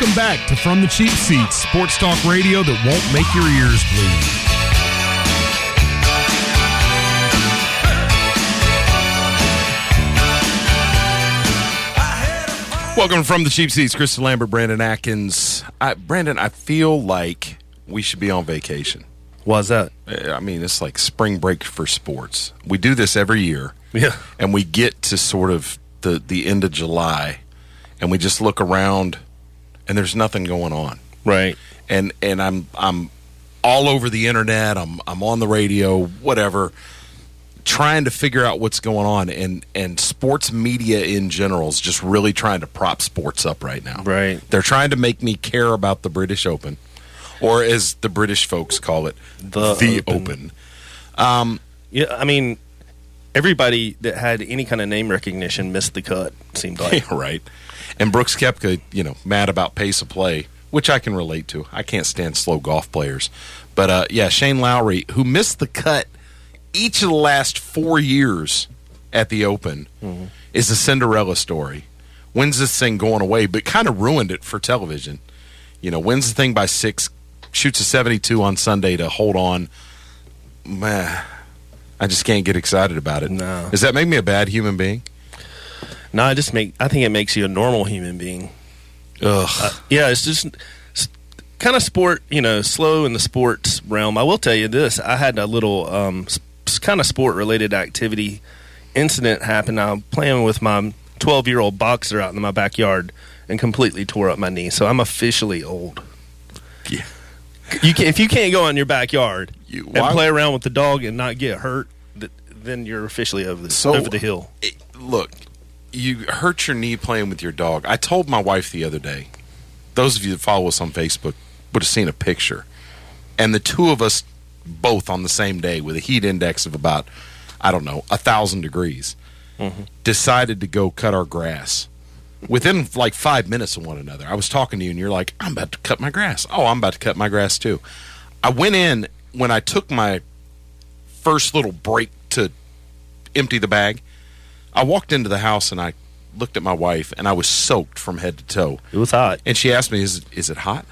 Welcome back to From the Cheap Seats, sports talk radio that won't make your ears bleed. Welcome from the cheap seats, Kristen Lambert, Brandon Atkins. I, Brandon, I feel like we should be on vacation. Why's that? Eh, I mean, it's like spring break for sports. We do this every year, Yeah. and we get to sort of the the end of July, and we just look around, and there's nothing going on. Right. And and I'm I'm all over the internet. I'm I'm on the radio, whatever, trying to figure out what's going on. And and sports media in general is just really trying to prop sports up right now. Right. They're trying to make me care about the British Open, or as the British folks call it, The Open. Open. Um, yeah. I mean, everybody that had any kind of name recognition missed the cut. Seemed like. right. And Brooks Koepka, you know, mad about pace of play, which I can relate to. I can't stand slow golf players. But uh, yeah, Shane Lowry, who missed the cut each of the last four years at the Open, is a Cinderella story. When's this thing going away, but kind of ruined it for television. You know, wins the thing by six, shoots a 72 on Sunday to hold on. Man, I just can't get excited about it. No. Does that make me a bad human being? No, I just make. I think it makes you a normal human being. Ugh. Uh, yeah, it's just s- kind of sport, you know, slow in the sports realm. I will tell you this: I had a little um, kind of sport related activity incident happen. I'm playing with my 12 year old boxer out in my backyard and completely tore up my knee. So I'm officially old. Yeah. You can, if you can't go in your backyard You- and play around with the dog and not get hurt, th- then you're officially over the So- over the hill. it- look, you hurt your knee playing with your dog. I told my wife the other day. Those of you that follow us on Facebook would have seen a picture, and the two of us both on the same day with a heat index of about I don't know a thousand degrees, mm-hmm. decided to go cut our grass. Within like five minutes of one another, I was talking to you, and you're like, "I'm about to cut my grass." Oh, I'm about to cut my grass too. I went in when I took my first little break to empty the bag. I walked into the house and I looked at my wife and I was soaked from head to toe. It was hot. And she asked me, "Is it, is it hot?"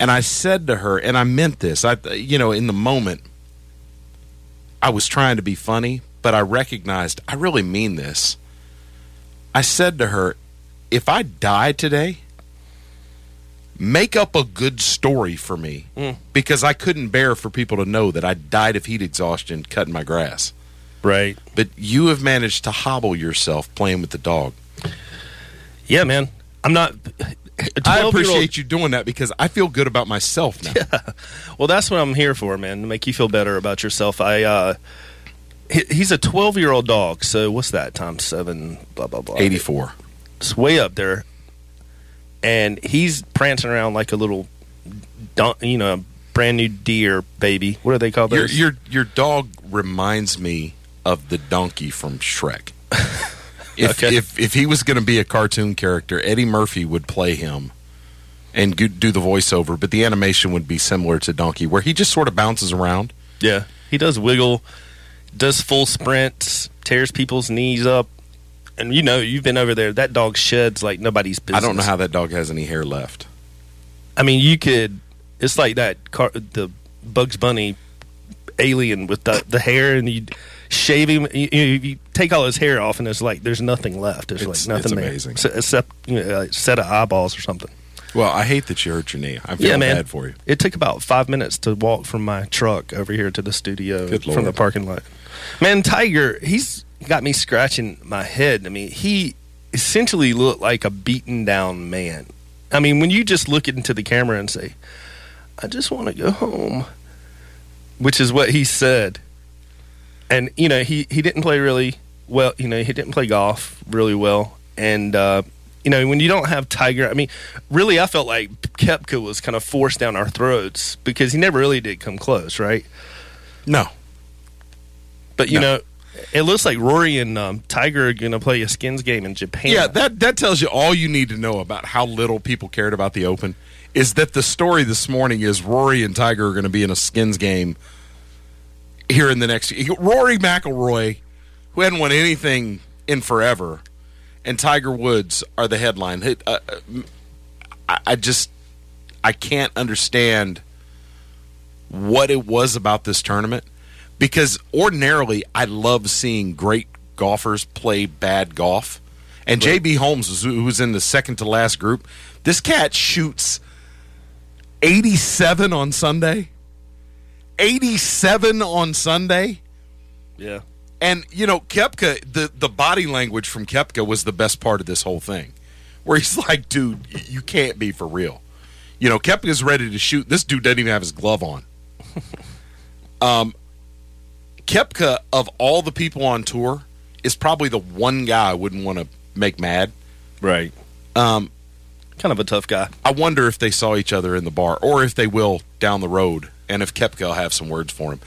And I said to her, and I meant this. I, you know, in the moment, I was trying to be funny, but I recognized I really mean this. I said to her, "If I die today, make up a good story for me, mm. because I couldn't bear for people to know that I died of heat exhaustion cutting my grass." Right. But you have managed to hobble yourself playing with the dog. Yeah, man. I'm not. I appreciate you doing that because I feel good about myself now. Yeah. Well, that's what I'm here for, man. To make you feel better about yourself. I, uh, he's a 12 year old dog, so what's that times seven? Blah blah blah. 84. It's way up there, and he's prancing around like a little, you know, brand new deer baby. What do they call Your, your your dog reminds me of the donkey from Shrek. If Okay. if if he was going to be a cartoon character, Eddie Murphy would play him and do the voiceover, but the animation would be similar to Donkey, where he just sort of bounces around. yeah, he does wiggle, does full sprints, tears people's knees up, and you know, you've been over there. That dog sheds like nobody's business. I don't know how that dog has any hair left. I mean, you could. It's like that car, the Bugs Bunny alien with the the hair, and you shave him. You, you, take all his hair off, and it's like there's nothing left. There's It's- like nothing it's there, amazing. Except- you know, a set of eyeballs or something. Well, I hate that you hurt your knee. I'm feeling yeah, man. bad for you. It took about five minutes to walk from my truck over here to the studio from the parking lot. Man, Tiger, he's got me scratching my head. I mean, he essentially looked like a beaten down man. I mean, when you just look into the camera and say, I just want to go home, which is what he said. And, you know, he, he didn't play really well. You know, he didn't play golf really well. And, uh, you know, when you don't have Tiger, I mean, really, I felt like Koepka was kind of forced down our throats because he never really did come close, right? No. But you No. know, it looks like Rory and um, Tiger are going to play a skins game in Japan. Yeah, that that tells you all you need to know about how little people cared about the Open. Is that the story this morning? Is Rory and Tiger are going to be in a skins game here in the next? year. Rory McIlroy, who hadn't won anything in forever, and Tiger Woods are the headline. Uh, uh, I, just I can't understand what it was about this tournament because ordinarily I love seeing great golfers play bad golf. And JB Holmes, who was in the second to last group, this cat shoots 87 on Sunday. 87 on Sunday. Yeah. And you know, Koepka, the the body language from Koepka was the best part of this whole thing, where he's like, "Dude, you can't be for real." You know, Koepka's ready to shoot. This dude doesn't even have his glove on. um, Koepka, of all the people on tour, is probably the one guy I wouldn't want to make mad. Right. Um, Kind of a tough guy. I wonder if they saw each other in the bar, or if they will down the road, and if Koepka will have some words for him.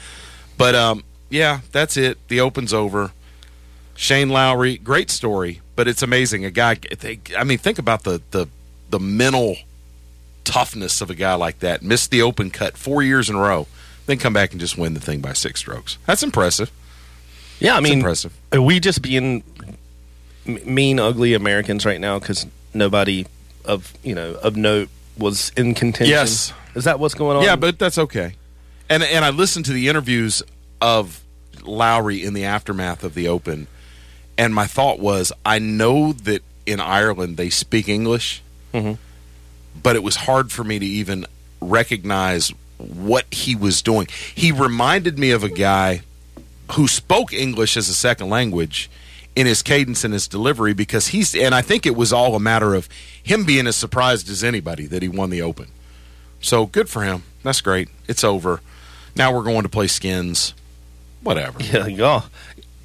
But um, yeah, that's it. The Open's over. Shane Lowry, great story, but it's amazing. A guy, they, I mean, think about the the the mental toughness of a guy like that. Missed the Open cut four years in a row, then come back and just win the thing by six strokes. That's impressive. Yeah, I It's mean, impressive. are we just being mean, ugly Americans right now because nobody of you know of note was in contention? Yes. Is that what's going on? Yeah, but that's okay. And and I listened to the interviews of Lowry in the aftermath of the Open, and my thought was, I know that in Ireland they speak English, Mhm. but it was hard for me to even recognize what he was doing. He reminded me of a guy who spoke English as a second language in his cadence and his delivery because he's and I think it was all a matter of him being as surprised as anybody that he won the Open. So good for him. That's great. It's over. Now we're going to play skins. Whatever. yeah, golf.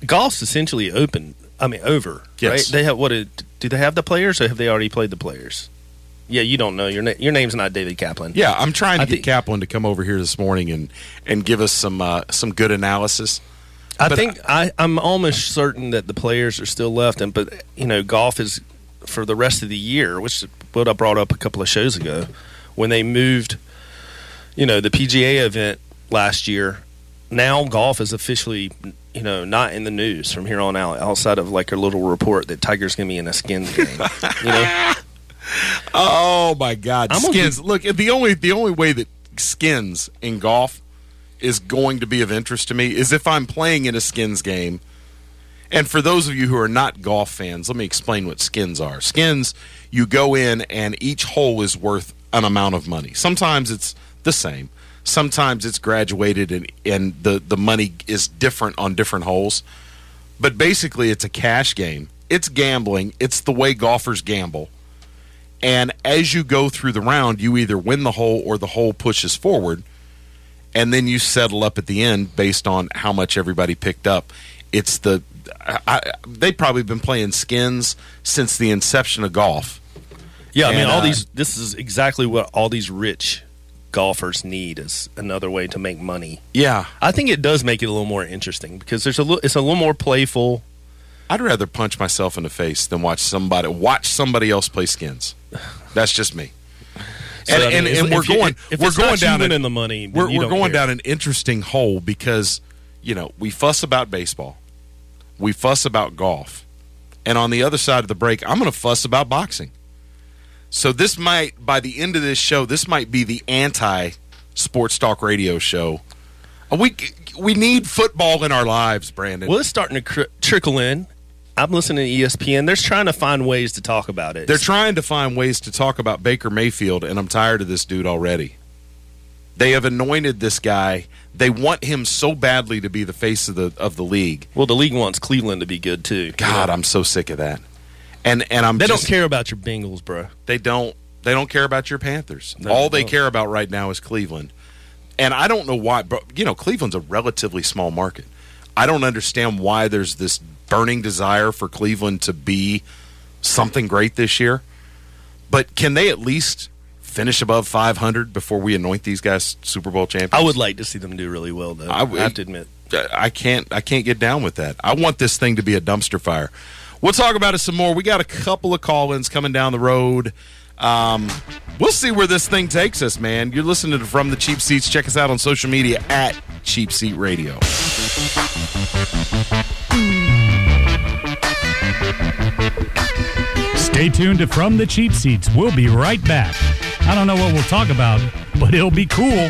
Golf's essentially open. I mean, over. Yes. Right? They have what? Do they have the players, or have they already played the players? Yeah, you don't know. Your na- your name's not David Kaplan. Yeah, I'm trying to I get think- Kaplan to come over here this morning and and give us some uh, some good analysis. I But think I, I'm almost certain that the players are still left, and but you know, golf is for the rest of the year, which is what I brought up a couple of shows ago when they moved, you know, the PGA event last year. Now golf is officially, you know, not in the news from here on out, outside of like a little report that Tiger's going to be in a skins game. you know, Oh my God, I'm skins! Look, the only the only way that skins in golf is going to be of interest to me is if I'm playing in a skins game. And for those of you who are not golf fans, let me explain what skins are. Skins, you go in and each hole is worth an amount of money. Sometimes it's the same. Sometimes it's graduated and, and the, the money is different on different holes. But basically, it's a cash game. It's gambling. It's the way golfers gamble. And as you go through the round, you either win the hole or the hole pushes forward. And then you settle up at the end based on how much everybody picked up. It's the. I, they've probably been playing skins since the inception of golf. Yeah. I mean, all uh, these. This is exactly what all these rich golfers need is another way to make money. Yeah. I think it does make it a little more interesting because there's a little, it's a little more playful. I'd rather punch myself in the face than watch somebody watch somebody else play skins. That's just me. So, and I mean, and, and we're you- going if we're going down an- winning the money. we're, we're going care. down an interesting hole because you know we fuss about baseball we fuss about golf and on the other side of the break i'm going to fuss about boxing so this might by the end of this show this might be the anti sports talk radio show Uh, we we need football in our lives brandon Well, it's starting to cr- trickle in. I'm listening to ESPN. They're trying to find ways to talk about it. they're trying to find ways to talk about baker mayfield and i'm tired of this dude already they have anointed this guy they want him so badly to be the face of the of the league well, the league wants Cleveland to be good too. God, I'm so sick of that. And and I'm they just, don't care about your Bengals, bro. They don't. They don't care about your Panthers. No, All they don't. care about right now is Cleveland. And I don't know why. But you know, Cleveland's a relatively small market. I don't understand why there's this burning desire for Cleveland to be something great this year. But can they at least finish above 500 before we anoint these guys Super Bowl champions? I would like to see them do really well, though. I I, have to admit. I can't I can't get down with that. I want this thing to be a dumpster fire. We'll talk about it some more. We got a couple of call-ins coming down the road. Um, we'll see where this thing takes us, man. You're listening to From the Cheap Seats. Check us out on social media at Cheap Seat Radio. Stay tuned to From the Cheap Seats. We'll be right back. I don't know what we'll talk about, but it'll be cool.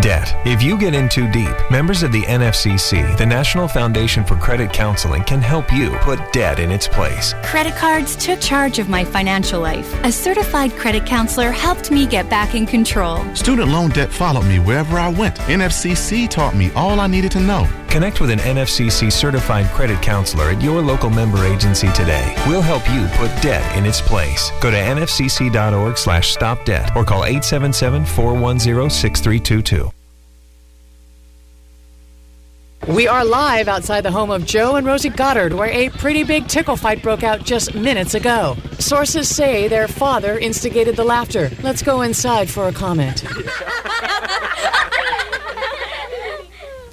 Debt. If you get in too deep, members of the NFCC, the National Foundation for Credit Counseling, can help you put debt in its place. Credit cards took charge of my financial life. A certified credit counselor helped me get back in control. Student loan debt followed me wherever I went. NFCC taught me all I needed to know. Connect with an NFCC certified credit counselor at your local member agency today. We'll help you put debt in its place. Go to nfcc.org slash stop debt or call 877-410-6322. We are live outside the home of Joe and Rosie Goddard, where a pretty big tickle fight broke out just minutes ago. Sources say their father instigated the laughter. Let's go inside for a comment.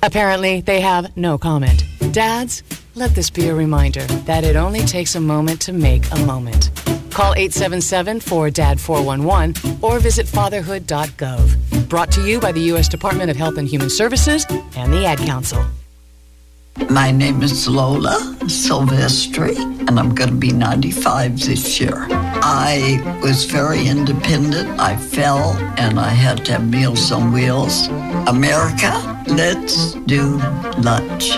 Apparently, they have no comment. Dads, let this be a reminder that it only takes a moment to make a moment. Call 877 4DAD 411 or visit fatherhood.gov. Brought to you by the U.S. Department of Health and Human Services and the Ad Council. My name is Lola Silvestri, and I'm going to be 95 this year. I was very independent. I fell, and I had to have Meals on Wheels. America, let's do lunch.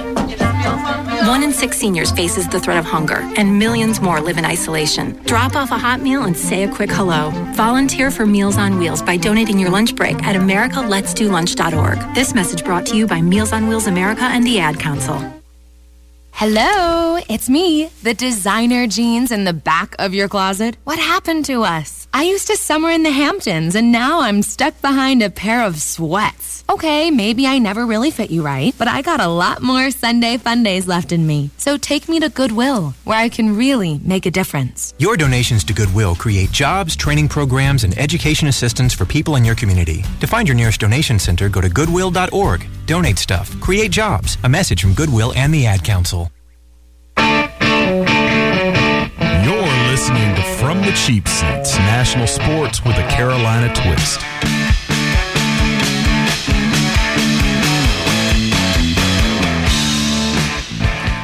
One in six seniors faces the threat of hunger, and millions more live in isolation. Drop off a hot meal and say a quick hello. Volunteer for Meals on Wheels by donating your lunch break at americaletsdolunch.org. This message brought to you by Meals on Wheels America and the Ad Council. Hello, it's me, the designer jeans in the back of your closet. What happened to us? I used to summer in the Hamptons, and now I'm stuck behind a pair of sweats. Okay, maybe I never really fit you right, but I got a lot more Sunday fun days left in me. So take me to Goodwill, where I can really make a difference. Your donations to Goodwill create jobs, training programs, and education assistance for people in your community. To find your nearest donation center, go to goodwill.org. Donate stuff, create jobs. A message from Goodwill and the Ad Council. Listening to From the Cheap Seats, national sports with a Carolina twist.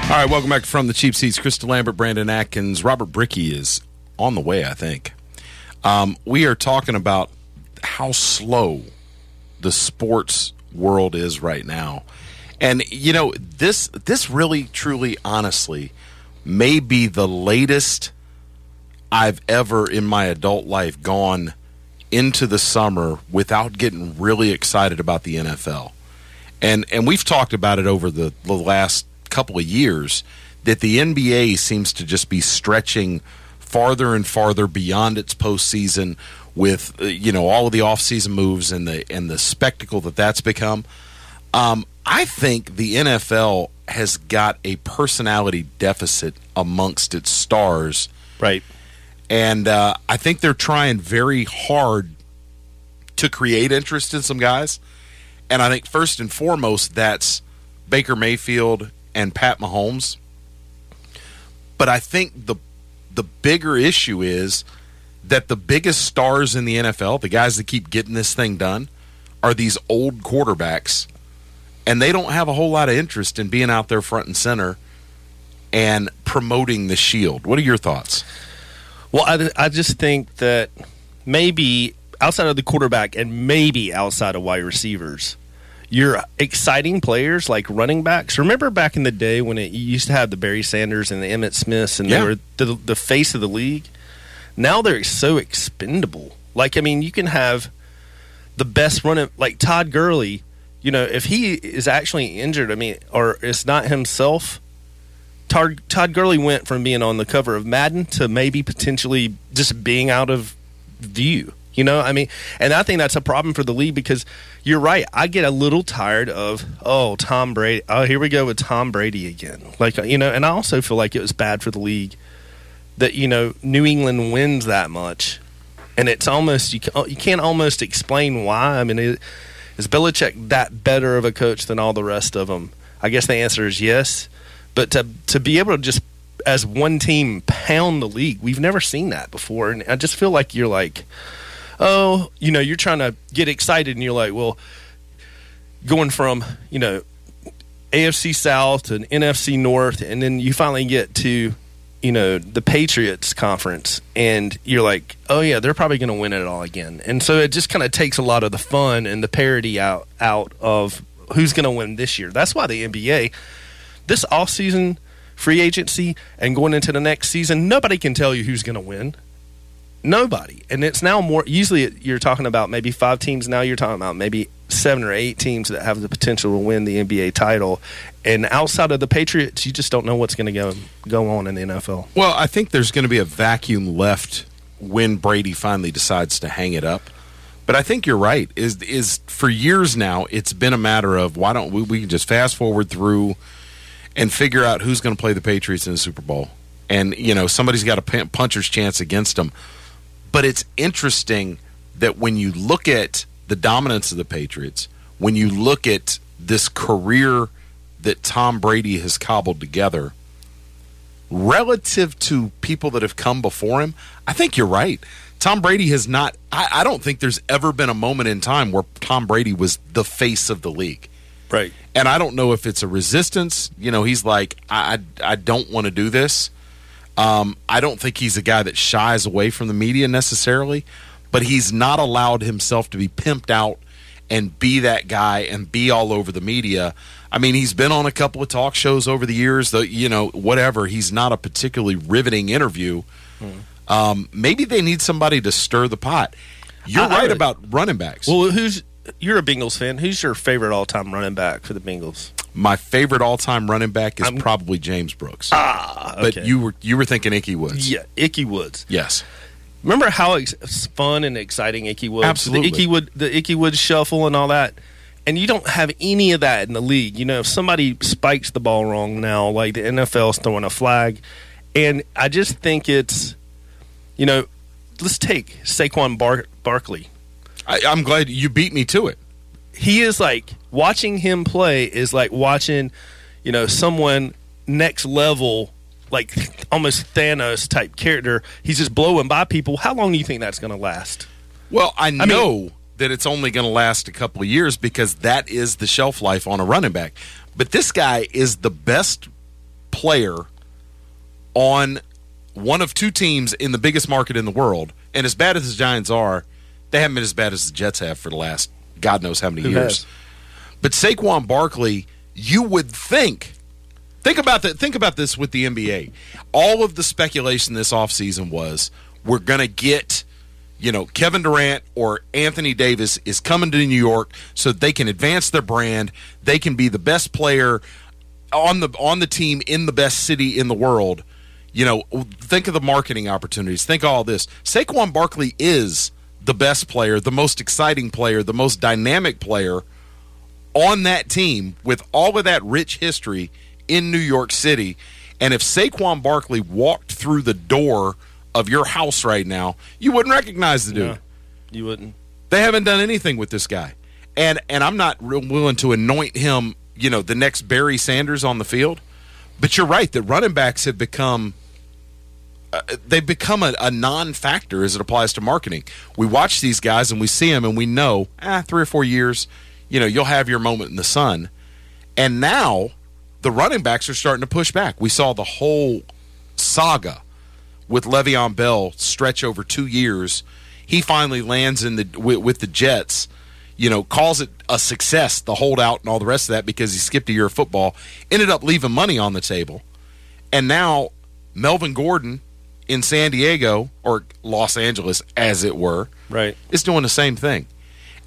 All right, welcome back from the cheap seats. Krista Lambert, Brandon Atkins, Robert Bricky is on the way, I think. Um, we are talking about how slow the sports world is right now, and you know this. This really, truly, honestly, may be the latest I've ever in my adult life gone into the summer without getting really excited about the NFL. And and we've talked about it over the, the last couple of years that the NBA seems to just be stretching farther and farther beyond its postseason with uh, you know all of the offseason moves and the and the spectacle that that's become. Um, I think the NFL has got a personality deficit amongst its stars, right? And uh, I think they're trying very hard to create interest in some guys. And I think first and foremost, that's Baker Mayfield and Pat Mahomes. But I think the the bigger issue is that the biggest stars in the NFL, the guys that keep getting this thing done, are these old quarterbacks, and they don't have a whole lot of interest in being out there front and center and promoting the shield. What are your thoughts? Well, I, I just think that maybe outside of the quarterback and maybe outside of wide receivers, your exciting players like running backs. Remember back in the day when it, you used to have the Barry Sanders and the Emmitt Smiths, and Yeah. they were the, the face of the league. Now they're so expendable. Like I mean, you can have the best running like Todd Gurley. You know, if he is actually injured, I mean, or it's not himself. Todd, Todd Gurley went from being on the cover of Madden to maybe potentially just being out of view. You know, I mean, and I think that's a problem for the league because you're right. I get a little tired of oh Tom Brady. Oh, here we go with Tom Brady again. Like you know, and I also feel like it was bad for the league that you know New England wins that much, and it's almost you can, you can't almost explain why. I mean, it, is Belichick that better of a coach than all the rest of them? I guess the answer is yes. But to to be able to just as one team pound the league, we've never seen that before, and I just feel like you're like, oh, you know, you're trying to get excited, and you're like, well, going from you know AFC South to NFC North, and then you finally get to you know the Patriots conference, and you're like, oh yeah, they're probably going to win it all again, and so it just kind of takes a lot of the fun and the parody out out of who's going to win this year. That's why the NBA this off season free agency and going into the next season, nobody can tell you who's going to win. Nobody, and it's now more. Usually, you're talking about maybe five teams. Now you're talking about maybe seven or eight teams that have the potential to win the NBA title. And outside of the Patriots, you just don't know what's going to go go on in the NFL. Well, I think there's going to be a vacuum left when Brady finally decides to hang it up. But I think you're right. Is is for years now, it's been a matter of why don't we, we can just fast forward through and figure out who's going to play the Patriots in the Super Bowl, and you know somebody's got a puncher's chance against them. But it's interesting that when you look at the dominance of the Patriots, when you look at this career that Tom Brady has cobbled together, relative to people that have come before him, I think you're right. Tom Brady has not, I, I, don't think there's ever been a moment in time where Tom Brady was the face of the league. Right. And I don't know if it's a resistance. You know, he's like, I, I, I don't want to do this. Um, I don't think he's a guy that shies away from the media necessarily but he's not allowed himself to be pimped out and be that guy and be all over the media. I mean, he's been on a couple of talk shows over the years, though, you know, whatever. He's not a particularly riveting interview. Hmm. Um, maybe they need somebody to stir the pot. You're I, right I, about running backs. Well, who's you're a Bengals fan. Who's your favorite all-time running back for the Bengals? My favorite all-time running back is I'm, probably James Brooks. Ah, okay. but you were you were thinking Ickey Woods. Yeah, Ickey Woods. Yes. Remember how ex- fun and exciting Ickey was? Absolutely. The Ickey Wood, the Ickey Wood shuffle and all that. And you don't have any of that in the league. You know, if somebody spikes the ball wrong now, like the NFL's throwing a flag, and I just think it's, you know, let's take Saquon Bar- Barkley. I, I'm glad you beat me to it. He is like watching him play is like watching, you know, someone next level like almost Thanos type character. He's just blowing by people. How long do you think that's going to last? Well, I know I mean, that it's only going to last a couple of years because that is the shelf life on a running back. But this guy is the best player on one of two teams in the biggest market in the world. And as bad as the Giants are, they haven't been as bad as the Jets have for the last God knows how many years. Has? But Saquon Barkley, you would think Think about that. Think about this with the NBA. All of the speculation this offseason was we're going to get, you know, Kevin Durant or Anthony Davis is coming to New York so they can advance their brand. They can be the best player on the on the team in the best city in the world. You know, think of the marketing opportunities. Think all this. Saquon Barkley is the best player, the most exciting player, the most dynamic player on that team with all of that rich history in New York City. And if Saquon Barkley walked through the door of your house right now, you wouldn't recognize the dude. You wouldn't. They haven't done anything with this guy. And and I'm not real willing to anoint him, you know, the next Barry Sanders on the field. But you're right that running backs have become uh, they've become a, a, non-factor as it applies to marketing. We watch these guys and we see them and we know, ah, three or four years, you know, you'll have your moment in the sun. And now the running backs are starting to push back. We saw the whole saga with Le'Veon Bell stretch over two years. He finally lands in the with, with, the Jets. You know, calls it a success, the holdout and all the rest of that because he skipped a year of football. Ended up leaving money on the table, and now Melvin Gordon in San Diego or Los Angeles, as it were, right, is doing the same thing.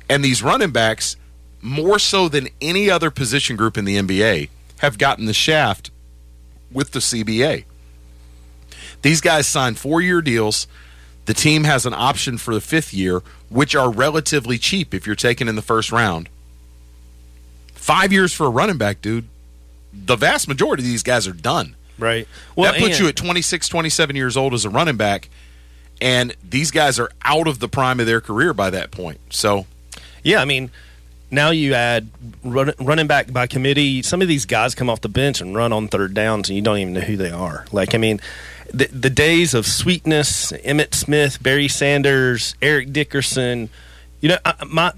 And these running backs, more so than any other position group in the NBA, have gotten the shaft with the CBA. These guys signed four year deals. The team has an option for the fifth year, which are relatively cheap if you're taken in the first round. Five years for a running back, dude. The vast majority of these guys are done. Right. that puts and- you at 26, 27 years old as a running back, and these guys are out of the prime of their career by that point. So, Yeah, I mean, now you add run, running back by committee. Some of these guys come off the bench and run on third downs, and you don't even know who they are. Like, I mean, the, the days of sweetness, Emmitt Smith, Barry Sanders, Eric Dickerson, you know, I, my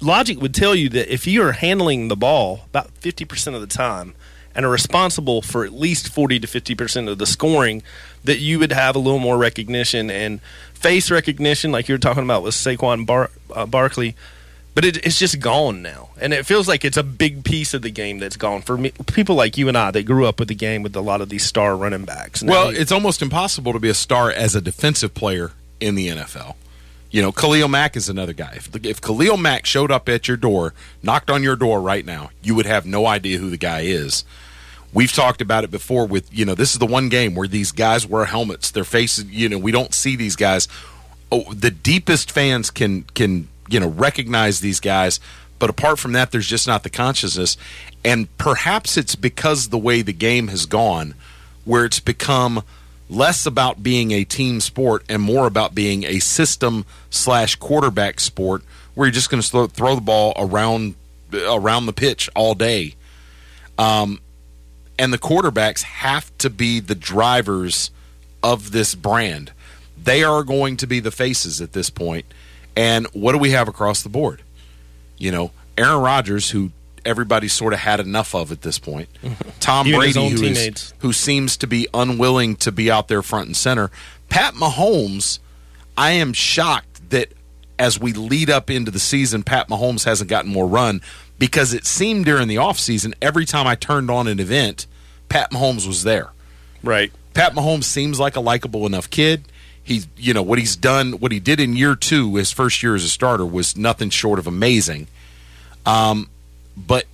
logic would tell you that if you are handling the ball about 50% of the time and are responsible for at least 40 to 50% of the scoring, that you would have a little more recognition and face recognition, like you were talking about with Saquon Bar- uh, Barkley. But it, it's just gone now, and it feels like it's a big piece of the game that's gone for me, people like you and I that grew up with the game with a lot of these star running backs. Now well, you- it's almost impossible to be a star as a defensive player in the NFL. You know, Khalil Mack is another guy. If, if Khalil Mack showed up at your door, knocked on your door right now, you would have no idea who the guy is. We've talked about it before with, you know, this is the one game where these guys wear helmets. Their faces, you know, we don't see these guys. Oh, the deepest fans can can, you know, recognize these guys, but apart from that there's just not the consciousness. And perhaps it's because the way the game has gone where it's become less about being a team sport and more about being a system slash quarterback sport where you're just going to throw the ball around around the pitch all day. Um, and the quarterbacks have to be the drivers of this brand. They are going to be the faces at this point. And what do we have across the board? You know, Aaron Rodgers, who everybody sort of had enough of at this point. Tom Even Brady, who, is- who seems to be unwilling to be out there front and center. Pat Mahomes, I am shocked that as we lead up into the season, Pat Mahomes hasn't gotten more run because it seemed during the offseason, every time I turned on an event, Pat Mahomes was there. Right. Pat Mahomes seems like a likable enough kid. He's, you know, what he's done, what he did in year two, his first year as a starter, was nothing short of amazing. Um, but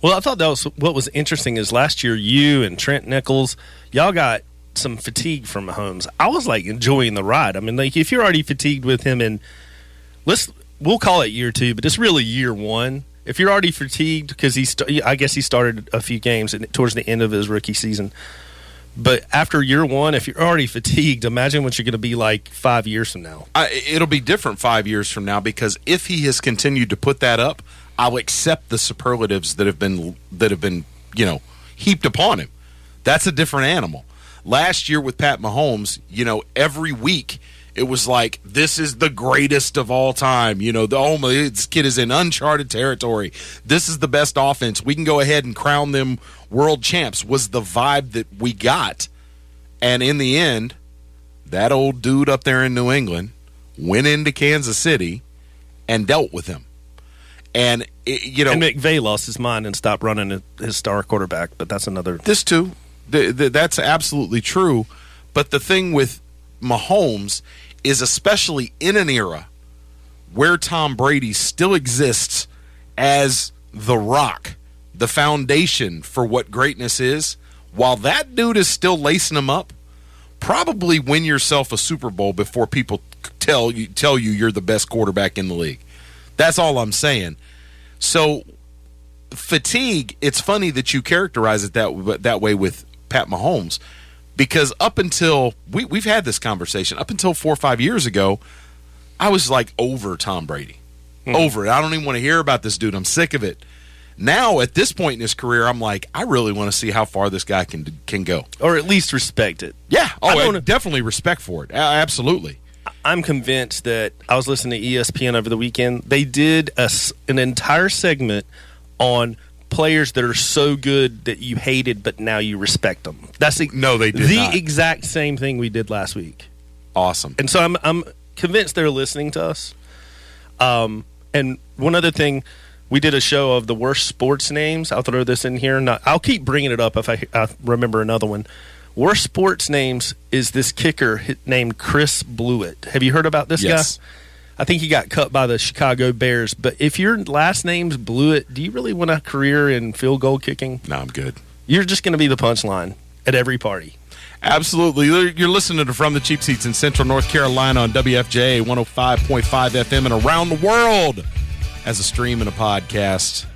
Well, I thought that was what was interesting is last year you and Trent Nichols, y'all got some fatigue from Mahomes. I was like enjoying the ride. I mean, like if you're already fatigued with him, and let's we'll call it year two, but it's really year one. If you're already fatigued because he, st- I guess he started a few games towards the end of his rookie season. But after year one, if you're already fatigued, imagine what you're going to be like five years from now. I, it'll be different five years from now because if he has continued to put that up, I'll accept the superlatives that have been that have been you know heaped upon him. That's a different animal. Last year with Pat Mahomes, you know, every week it was like this is the greatest of all time. You know, the oh my, this kid is in uncharted territory. This is the best offense. We can go ahead and crown them world champs. Was the vibe that we got, and in the end, that old dude up there in New England went into Kansas City and dealt with him. And it, you know, and McVay lost his mind and stopped running his- star quarterback. But that's another. this too, th- th- that's absolutely true. But the thing with Mahomes is, especially in an era where Tom Brady still exists as the rock, the foundation for what greatness is, while that dude is still lacing him up, probably win yourself a Super Bowl before people tell you tell you you're the best quarterback in the league. That's all I'm saying. So fatigue, it's funny that you characterize it that that way with Pat Mahomes because up until we we've had this conversation up until 4 or 5 years ago, I was like over Tom Brady. Hmm. Over it. I don't even want to hear about this dude. I'm sick of it. Now at this point in his career, I'm like I really want to see how far this guy can can go. or at least respect it. Yeah. Oh, I I don't- definitely respect for it. Absolutely. I'm convinced that I was listening to ESPN over the weekend. They did a an entire segment on players that are so good that you hated, but now you respect them. That's the, No, they did the not. exact same thing we did last week. Awesome. And so I'm I'm convinced they're listening to us. Um, and one other thing, we did a show of the worst sports names. I'll throw this in here. Not, I'll keep bringing it up if I, I remember another one. Worst sports names is this kicker named Chris Blewitt. Have you heard about this Yes. guy? I think he got cut by the Chicago Bears. But if your last name's Blewitt, do you really want a career in field goal kicking? No, I'm good. You're just going to be the punchline at every party. Absolutely. You're listening to From the Cheap Seats in Central North Carolina on WFJ 105.5 FM and around the world as a stream and a podcast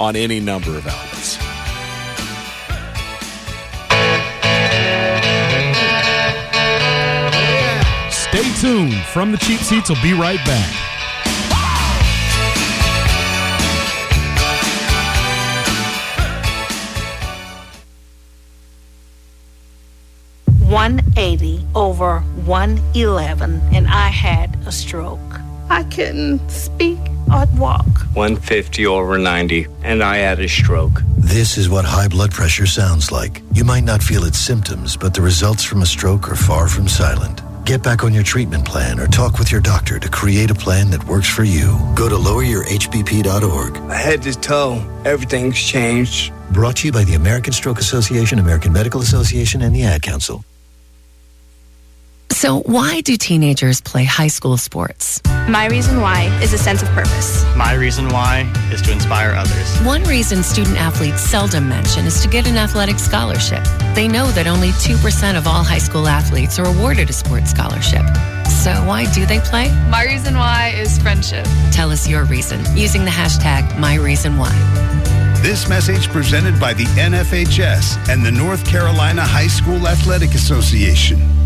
on any number of outlets. Tuned. From the Cheap Seats will be right back. One eighty over one eleven, and I had a stroke. I couldn't speak or walk. 150 over 90, and I had a stroke. This is what high blood pressure sounds like. You might not feel its symptoms, but the results from a stroke are far from silent. Get back on your treatment plan or talk with your doctor to create a plan that works for you. Go to loweryourhbp.org. Head to toe, everything's changed. Brought to you by the American Stroke Association, American Medical Association, and the Ad Council. So, why do teenagers play high school sports? My reason why is a sense of purpose. My reason why is to inspire others. One reason student athletes seldom mention is to get an athletic scholarship. They know that only 2% of all high school athletes are awarded a sports scholarship. So, why do they play? My reason why is friendship. Tell us your reason using the hashtag MyReasonWhy. This message presented by the NFHS and the North Carolina High School Athletic Association.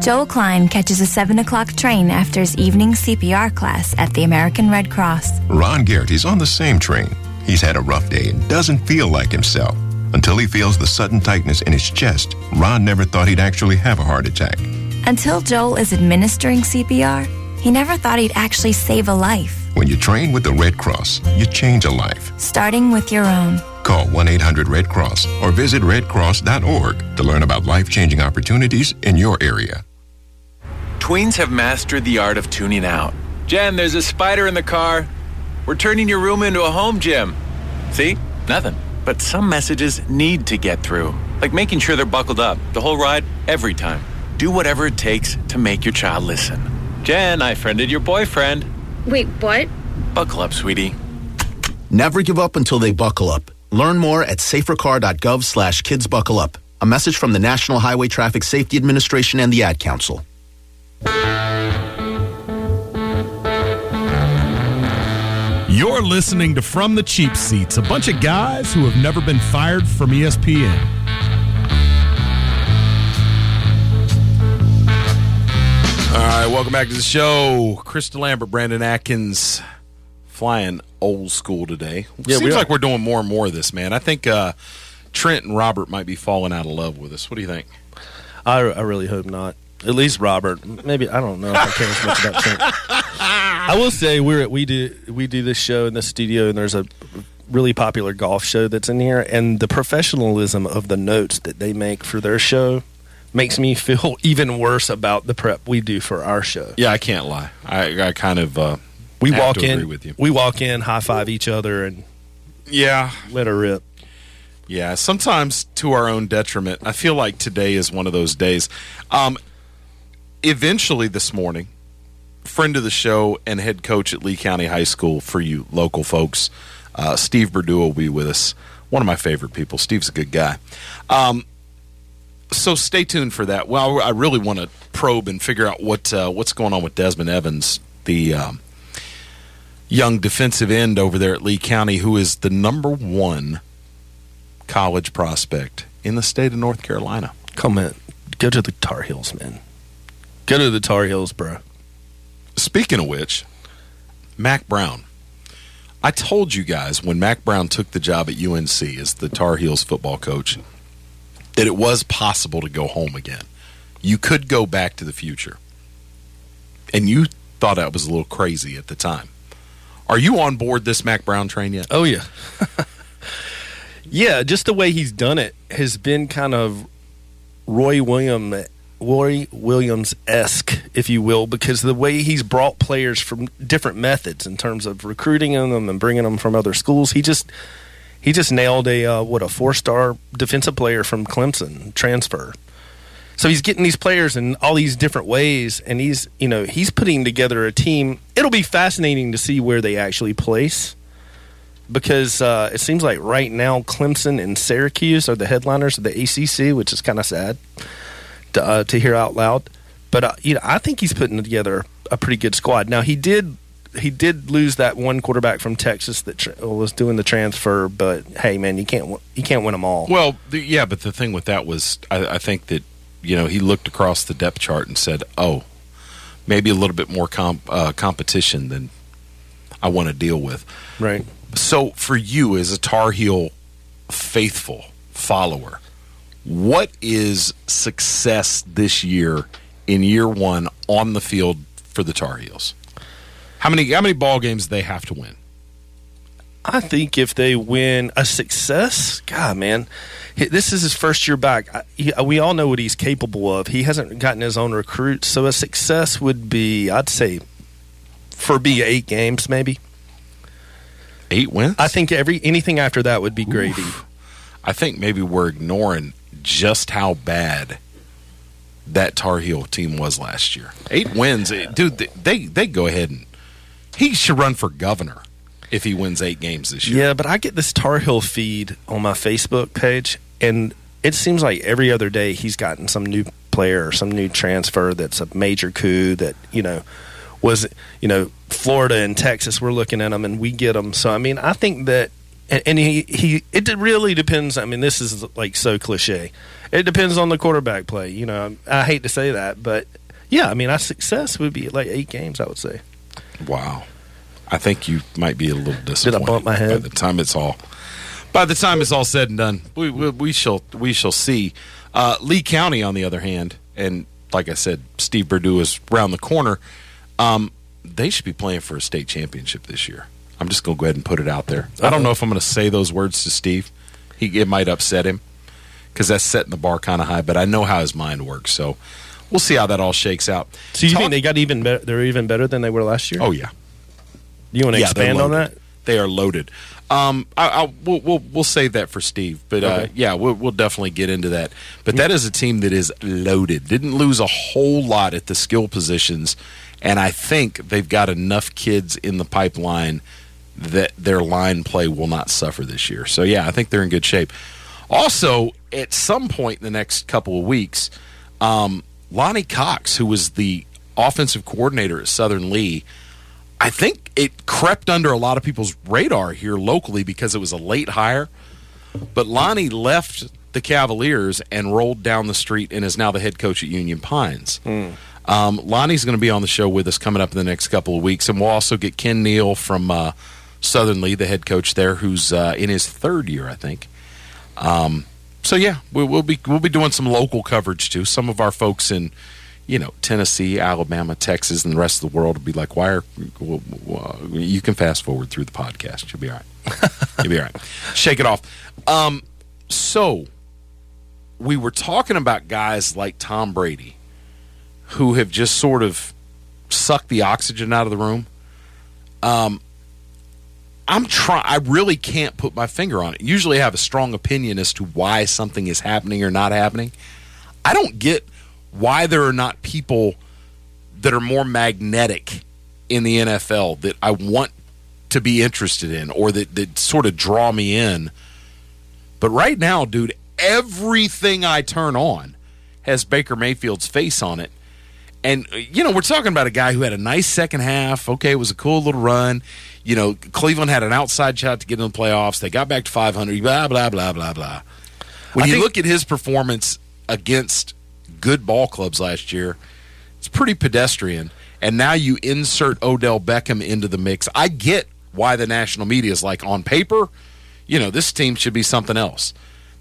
Joel Klein catches a 7 o'clock train after his evening CPR class at the American Red Cross. Ron Garrett is on the same train. He's had a rough day and doesn't feel like himself. Until he feels the sudden tightness in his chest, Ron never thought he'd actually have a heart attack. Until Joel is administering CPR, he never thought he'd actually save a life. When you train with the Red Cross, you change a life. Starting with your own. Call 1 800 Red Cross or visit redcross.org to learn about life changing opportunities in your area. Tweens have mastered the art of tuning out. Jen, there's a spider in the car. We're turning your room into a home gym. See? Nothing. But some messages need to get through, like making sure they're buckled up the whole ride, every time. Do whatever it takes to make your child listen. Jen, I friended your boyfriend. Wait, what? Buckle up, sweetie. Never give up until they buckle up. Learn more at safercar.gov slash kidsbuckleup. A message from the National Highway Traffic Safety Administration and the Ad Council. You're listening to From the Cheap Seats, a bunch of guys who have never been fired from ESPN. All right, welcome back to the show. Krista Lambert, Brandon Atkins, flying old school today. Yeah, Seems we like we're doing more and more of this, man. I think uh, Trent and Robert might be falling out of love with us. What do you think? I, I really hope not. At least Robert. Maybe I don't know if I care as much about Trent. I will say we're we do we do this show in the studio, and there's a really popular golf show that's in here, and the professionalism of the notes that they make for their show makes me feel even worse about the prep we do for our show. Yeah, I can't lie. I, I kind of uh, We walk in, we walk in, high five each other, and yeah, let her rip. Yeah, sometimes to our own detriment. I feel like today is one of those days. Um, eventually, this morning, friend of the show and head coach at Lee County High School for you local folks, uh, Steve Berdue will be with us. One of my favorite people. Steve's a good guy. Um, so stay tuned for that. Well, I really want to probe and figure out what uh, what's going on with Desmond Evans, the um, young defensive end over there at Lee County, who is the number one college prospect in the state of North Carolina. Come in, go to the Tar Heels, man. Go to the Tar Heels, bro. Speaking of which, Mack Brown. I told you guys when Mack Brown took the job at UNC as the Tar Heels football coach that it was possible to go home again. You could go back to the future. And you thought that was a little crazy at the time. Are you on board this Mack Brown train yet? Oh yeah. yeah, just the way he's done it has been kind of Roy William Roy Williams esque, if you will, because the way he's brought players from different methods in terms of recruiting them and bringing them from other schools, he just he just nailed a uh, what a four star defensive player from Clemson transfer. So he's getting these players in all these different ways, and he's you know he's putting together a team. It'll be fascinating to see where they actually place, because uh, it seems like right now Clemson and Syracuse are the headliners of the ACC, which is kind of sad to, uh, to hear out loud. But uh, you know, I think he's putting together a pretty good squad. Now he did he did lose that one quarterback from Texas that tra- was doing the transfer, but hey, man, you can't you can't win them all. Well, the, yeah, but the thing with that was, I, I think that you know he looked across the depth chart and said, "Oh, maybe a little bit more comp, uh, competition than I want to deal with." Right. So, for you as a Tar Heel faithful follower, what is success this year in year one on the field for the Tar Heels? How many how many ball games do they have to win? I think if they win a success, God, man, this is his first year back. I- he- uh, we all know what he's capable of. He hasn't gotten his own recruits, so a success would be, I'd say, for be eight games maybe. Eight wins. I think every anything after that would be gravy. I think maybe we're ignoring just how bad that Tar Heel team was last year. Eight wins, dude. They, they go ahead and he should run for governor if he wins eight games this year. Yeah, but I get this Tar Heel feed on my Facebook page, and it seems like every other day he's gotten some new player or some new transfer that's a major coup that you know was you know Florida and Texas. We're looking at them and we get them. So I mean, I think that. And and he, he it really depends. I mean, this is like so cliche. It depends on the quarterback play. You know, I hate to say that, but yeah, I mean, our success would be like eight games. I would say. Wow. I think you might be a little disappointed. bump my head? By the time it's all, by the time it's all said and done, we we, we shall we shall see. Uh, Lee County, on the other hand, and like I said, Steve Purdue is round the corner. Um, they should be playing for a state championship this year. I'm just going to go ahead and put it out there. I don't know if I'm going to say those words to Steve. He it might upset him because that's setting the bar kind of high. But I know how his mind works, so we'll see how that all shakes out. So you Talk- think they got even better? They're even better than they were last year. Oh yeah. You want to Yeah, expand on that? They are loaded. Um, I, I, we'll, we'll we'll save that for Steve, but uh, yeah, we'll, we'll definitely get into that. But that is a team that is loaded. Didn't lose a whole lot at the skill positions, and I think they've got enough kids in the pipeline that their line play will not suffer this year. So yeah, I think they're in good shape. Also, at some point in the next couple of weeks, um, Lonnie Cox, who was the offensive coordinator at Southern Lee, I think it crept under a lot of people's radar here locally because it was a late hire. But Lonnie left the Cavaliers and rolled down the street and is now the head coach at Union Pines. Um, Lonnie's going to be on the show with us coming up in the next couple of weeks, and we'll also get Ken Neal from uh, Southern Lee, the head coach there, who's uh, in his third year, I think. Um, so yeah, we, we'll be we'll be doing some local coverage too. Some of our folks in, you know, Tennessee, Alabama, Texas, and the rest of the world will be like, "Why are well, you can fast forward through the podcast? You'll be all right. You'll be all right. Shake it off." Um, so we were talking about guys like Tom Brady, who have just sort of sucked the oxygen out of the room. Um, I'm trying. I really can't put my finger on it. Usually, I have a strong opinion as to why something is happening or not happening. I don't get why there are not people that are more magnetic in the NFL that I want to be interested in or that, that sort of draw me in. But right now, dude, everything I turn on has Baker Mayfield's face on it. And, uh, you know, we're talking about a guy who had a nice second half. Okay, it was a cool little run. You know, Cleveland had an outside shot to get in the playoffs. They got back to 500, blah, blah, blah, blah, blah. When I you think- look at his performance against good ball clubs last year, it's pretty pedestrian. And now you insert Odell Beckham into the mix. I get why the national media is like, on paper, you know, this team should be something else.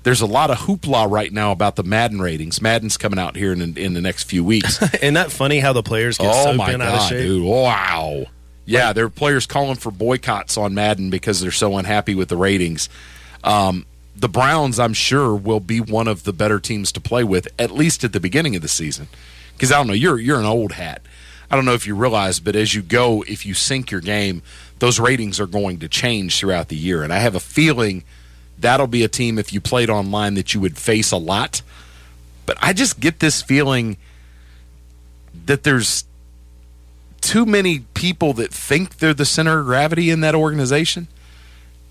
There's a lot of hoopla right now about the Madden ratings. Madden's coming out here in, in the next few weeks. Isn't that funny how the players get oh so my bent out of shape? dude! Wow. Yeah, there are players calling for boycotts on Madden because they're so unhappy with the ratings. Um, the Browns, I'm sure, will be one of the better teams to play with, at least at the beginning of the season. Because I don't know, you're you're an old hat. I don't know if you realize, but as you go, if you sink your game, those ratings are going to change throughout the year. And I have a feeling that'll be a team if you played online that you would face a lot. But I just get this feeling that there's too many people that think they're the center of gravity in that organization.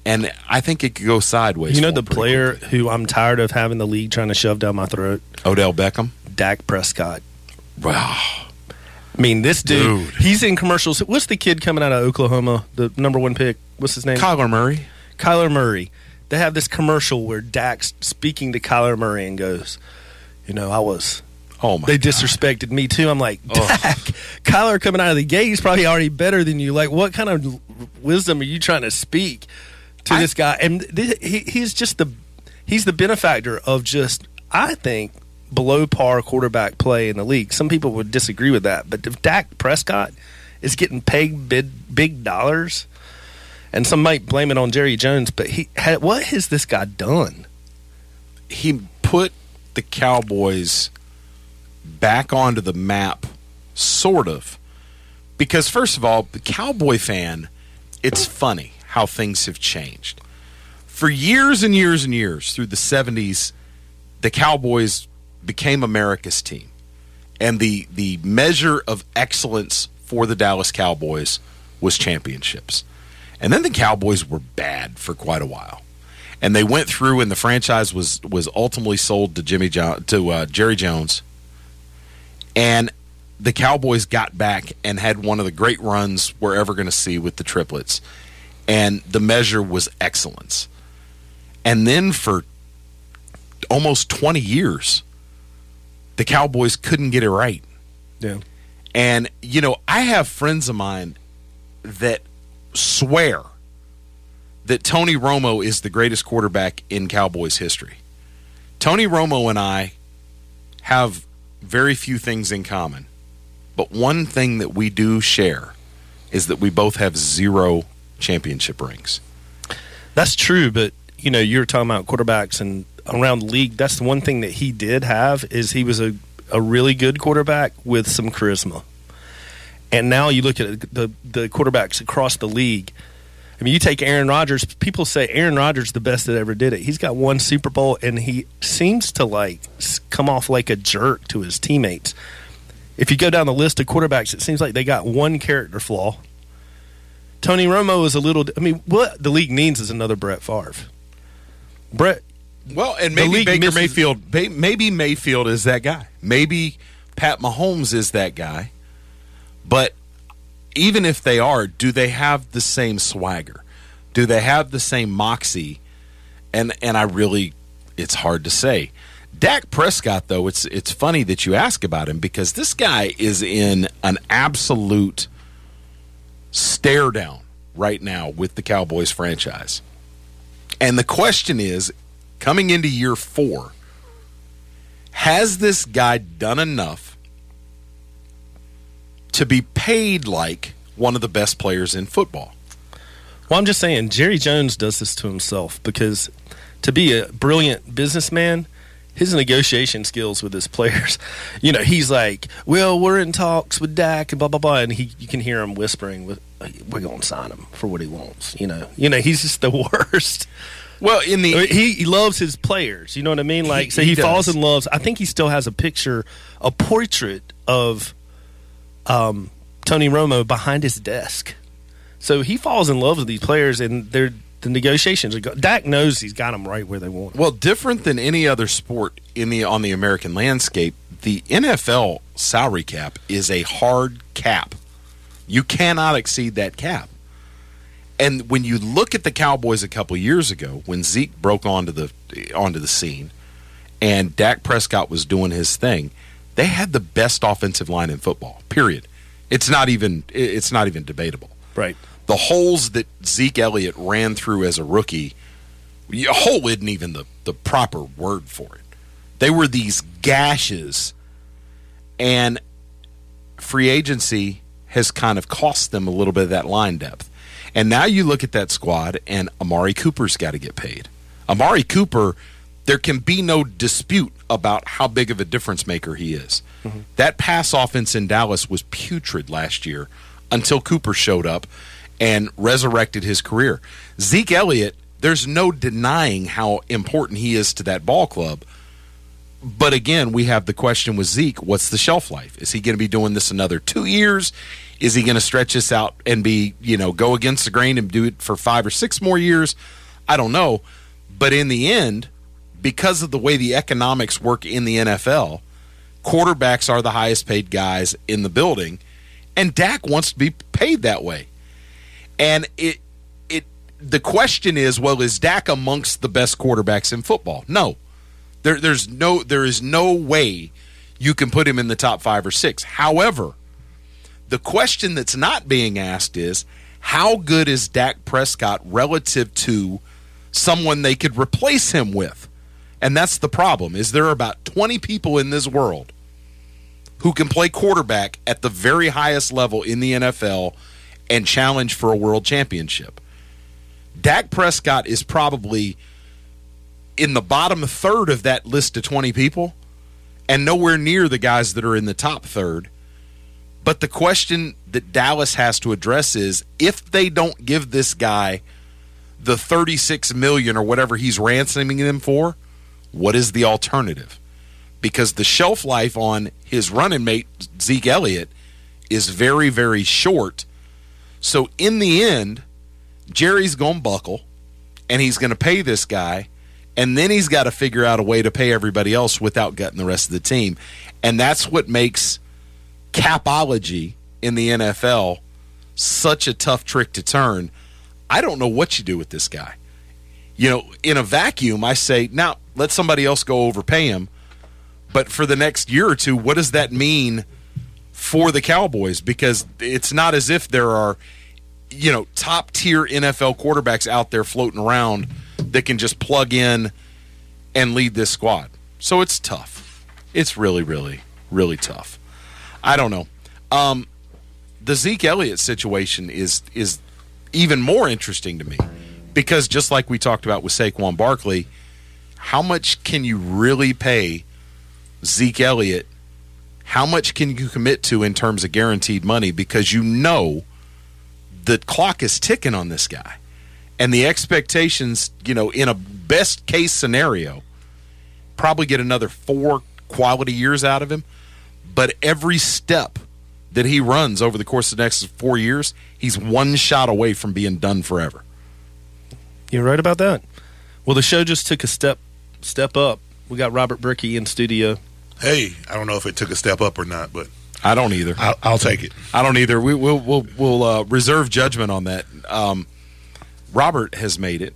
And I think it could go sideways. You know the player who I'm tired of having the league trying to shove down my throat? Odell Beckham? Dak Prescott. Wow. I mean, this dude, Dude. he's in commercials. What's the kid coming out of Oklahoma, the number one pick? What's his name? Kyler Murray. Kyler Murray. They have this commercial where Dak's speaking to Kyler Murray and goes, You know, I was. Oh my They disrespected me too. I'm like, oh. Dak, Kyler coming out of the gate, he's probably already better than you. Like, what kind of wisdom are you trying to speak to this guy? And th- he, he's just the he's the benefactor of just I think below par quarterback play in the league. Some people would disagree with that, but if Dak Prescott is getting paid big, big dollars, and some might blame it on Jerry Jones, but he had, what has this guy done? he put the Cowboys back onto the map, sort of. Because, first of all, the Cowboy fan, it's funny how things have changed. For years and years and years, through the 70s, the Cowboys became America's team. And the, the measure of excellence for the Dallas Cowboys was championships. And then the Cowboys were bad for quite a while and they went through and the franchise was was ultimately sold to Jimmy to uh, Jerry Jones and the Cowboys got back and had one of the great runs we're ever going to see with the triplets and the measure was excellence and then for almost 20 years the Cowboys couldn't get it right Yeah. and you know I have friends of mine that swear that Tony Romo is the greatest quarterback in Cowboys history. Tony Romo and I have very few things in common, but one thing that we do share is that we both have zero championship rings. That's true, but you know, you're talking about quarterbacks and around the league. That's the one thing that he did have is he was a, a really good quarterback with some charisma. And now you look at the the quarterbacks across the league. I mean, you take Aaron Rodgers. People say Aaron Rodgers the best that ever did it. He's got one Super Bowl, and he seems to like come off like a jerk to his teammates. If you go down the list of quarterbacks, it seems like they got one character flaw. Tony Romo is a little. I mean, what the league needs is another Brett Favre. Brett. Well, and maybe Baker misses- Mayfield, maybe Mayfield is that guy. Maybe Pat Mahomes is that guy. But even if they are, do they have the same swagger? Do they have the same moxie? And and I really, it's hard to say. Dak Prescott, though, it's it's funny that you ask about him because this guy is in an absolute stare down right now with the Cowboys franchise. And the question is, coming into year four, has this guy done enough to be paid like one of the best players in football? Well, I'm just saying, Jerry Jones does this to himself because to be a brilliant businessman, his negotiation skills with his players, you know, he's like, "Well, we're in talks with Dak and blah blah blah," and he you can hear him whispering, "With we're gonna sign him for what he wants," you know. You know, he's just the worst. Well, in the he, he loves his players. You know what I mean? Like, He- so he he, falls in love. I think he still has a picture, a portrait of um, Tony Romo behind his desk. So he falls in love with these players, and they're the negotiations are. Go- Dak knows he's got them right where they want. 'em. Well, different than any other sport in the on the American landscape, the NFL salary cap is a hard cap. You cannot exceed that cap. And when you look at the Cowboys a couple years ago, when Zeke broke onto the onto the scene, and Dak Prescott was doing his thing, they had the best offensive line in football. Period. It's not even it's not even debatable. Right. The holes that Zeke Elliott ran through as a rookie, a hole isn't even the, the proper word for it. They were these gashes, and free agency has kind of cost them a little bit of that line depth. And now you look at that squad, and Amari Cooper's got to get paid. Amari Cooper, there can be no dispute about how big of a difference maker he is. Mm-hmm. That pass offense in Dallas was putrid last year until Cooper showed up and resurrected his career. Zeke Elliott, there's no denying how important he is to that ball club. But again, we have the question with Zeke what's the shelf life? Is he going to be doing this another two years? Is he going to stretch this out and be, you know, go against the grain and do it for five or six more years? I don't know. But in the end, because of the way the economics work in the NFL, quarterbacks are the highest paid guys in the building, and Dak wants to be paid that way. And it it the question is, well, is Dak amongst the best quarterbacks in football? No. There there's no there is no way you can put him in the top 5 or 6. However, the question that's not being asked is how good is Dak Prescott relative to someone they could replace him with? And that's the problem. Is there about 20 people in this world who can play quarterback at the very highest level in the NFL and challenge for a world championship? Dak Prescott is probably in the bottom third of that list of 20 people and nowhere near the guys that are in the top third. But the question that Dallas has to address is if they don't give this guy the 36 million or whatever he's ransoming them for, what is the alternative? Because the shelf life on his running mate Zeke Elliott is very very short. So in the end, Jerry's going to buckle and he's going to pay this guy and then he's got to figure out a way to pay everybody else without gutting the rest of the team. And that's what makes capology in the NFL such a tough trick to turn. I don't know what you do with this guy. You know, in a vacuum, I say, now let somebody else go overpay him. But for the next year or two, what does that mean for the Cowboys? Because it's not as if there are, you know, top tier NFL quarterbacks out there floating around that can just plug in and lead this squad. So it's tough. It's really, really, really tough. I don't know. Um, the Zeke Elliott situation is is even more interesting to me because just like we talked about with Saquon Barkley, how much can you really pay Zeke Elliott? How much can you commit to in terms of guaranteed money? Because you know the clock is ticking on this guy. And the expectations, you know, in a best case scenario, probably get another four quality years out of him. But every step that he runs over the course of the next four years, he's one shot away from being done forever. You're right about that. Well, the show just took a step step up. We got Robert Bricky in studio. Hey, I don't know if it took a step up or not, but I don't either. I'll, I'll take it. I don't either. We, will we'll we'll uh, reserve judgment on that. Um, Robert has made it.